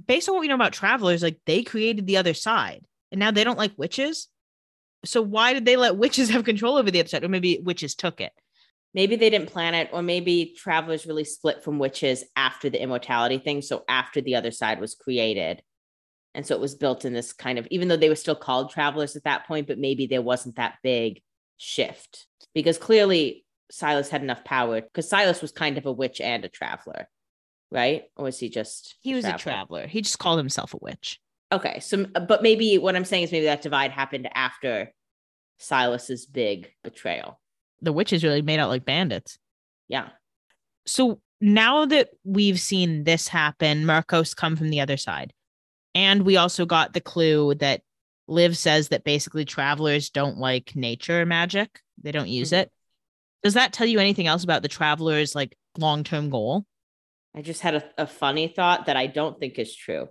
based on what we know about travelers, like they created the other side and now they don't like witches. So why did they let witches have control over the other side? Or maybe witches took it. Maybe they didn't plan it, or maybe travelers really split from witches after the immortality thing. So after the other side was created. And so it was built in this kind of, even though they were still called travelers at that point, but maybe there wasn't that big shift because clearly Silas had enough power because Silas was kind of a witch and a traveler, right? Or was he just He was a traveler. He just called himself a witch. Okay. So, but maybe what I'm saying is maybe that divide happened after Silas's big betrayal. The witches really made out like bandits. Yeah. So now that we've seen this happen, Marcos come from the other side. And we also got the clue that Liv says that basically travelers don't like nature magic. They don't use Mhm. it. Does that tell you anything else about the travelers' like long-term goal? I just had a, a funny thought that I don't think is true.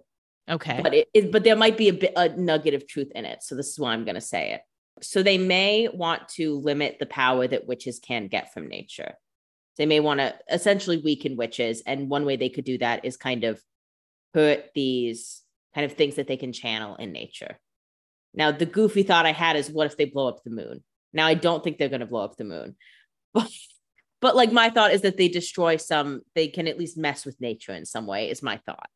Okay. but it, it but there might be a bit a nugget of truth in it so this is why i'm going to say it so they may want to limit the power that witches can get from nature they may want to essentially weaken witches and one way they could do that is kind of put these kind of things that they can channel in nature Now, the goofy thought I had is what if they blow up the moon? Now, I don't think they're going to blow up the moon. But, but like my thought is that they destroy some, they can at least mess with nature in some way, is my thought.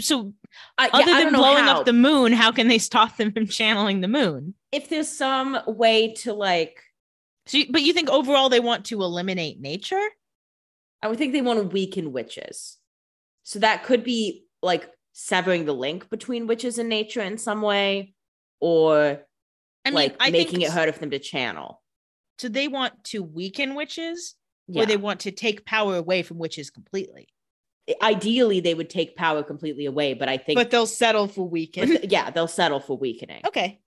So, I, other yeah, than blowing how. up the moon, how can they stop them from channeling the moon? if there's some way to like, So, you, but you think overall they want to eliminate nature? I would think they want to weaken witches. So that could be like severing the link between witches and nature in some way, or I mean, like I making it harder for them to channel. So they want to weaken witches, Yeah. or they want to take power away from witches completely. Ideally, they would take power completely away, but I think, But they'll settle for weakening weaken. yeah, they'll settle for weakening. okay.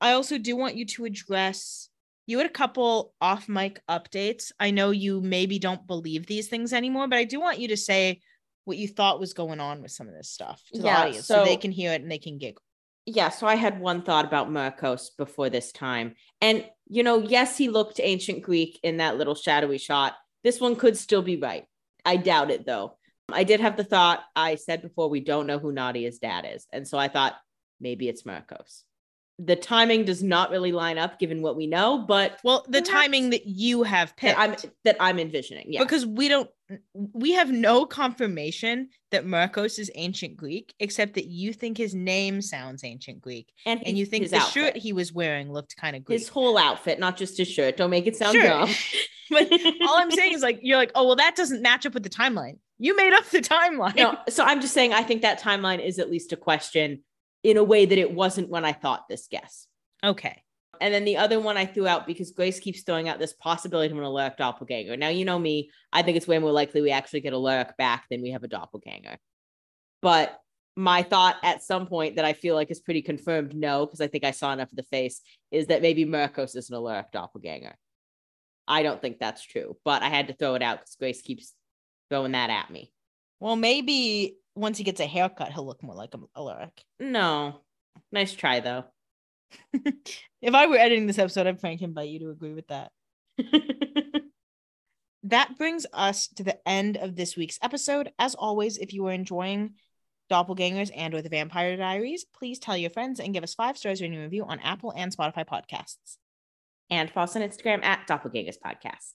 I also do want you to address. You had a couple off mic updates. I know you maybe don't believe these things anymore, but I do want you to say what you thought was going on with some of this stuff to the audience so, they can hear it and they can giggle. yeah, so I had one thought about Marcos before this time. And, you know, yes, he looked ancient Greek in that little shadowy shot. This one could still be right. I doubt it, though. I did have the thought I said before we don't know who Nadia's dad is. And so I thought maybe it's Marcos. The timing does not really line up given what we know, but Well, the timing that you have picked. that I'm that I'm envisioning. Yeah. because we don't we have no confirmation that Marcos is ancient Greek, except that you think his name sounds ancient Greek. and, And you think the shirt he was wearing looked kind of Greek. his whole outfit, not just his shirt. Don't make it sound Sure. dumb. but all I'm saying is like you're like, oh well, that doesn't match up with the timeline. You made up the timeline. no, so I'm just saying I think that timeline is at least a question in a way that it wasn't when I thought this guess. Okay. And then the other one I threw out because Grace keeps throwing out this possibility of an Alaric doppelganger. Now, you know me, I think it's way more likely we actually get Alaric back than we have a doppelganger. But my thought at some point that I feel like is pretty confirmed no, because I think I saw enough of the face, is that maybe Marcos is an Alaric doppelganger. I don't think that's true, but I had to throw it out because Grace keeps throwing that at me. Well, maybe once he gets a haircut, he'll look more like a, lyric. No. Nice try though. If I were editing this episode, I'd prank invite you to agree with that. that brings us to the end of this week's episode. As always, if you are enjoying Doppelgangers and or the Vampire Diaries, please tell your friends and give us five stars rating review on Apple and Spotify podcasts. and follow us on Instagram at Doppelgangers Podcast.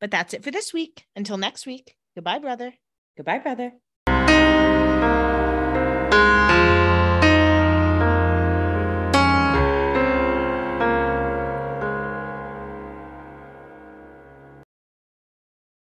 But that's it for this week. Until next week, goodbye, brother. Goodbye, brother.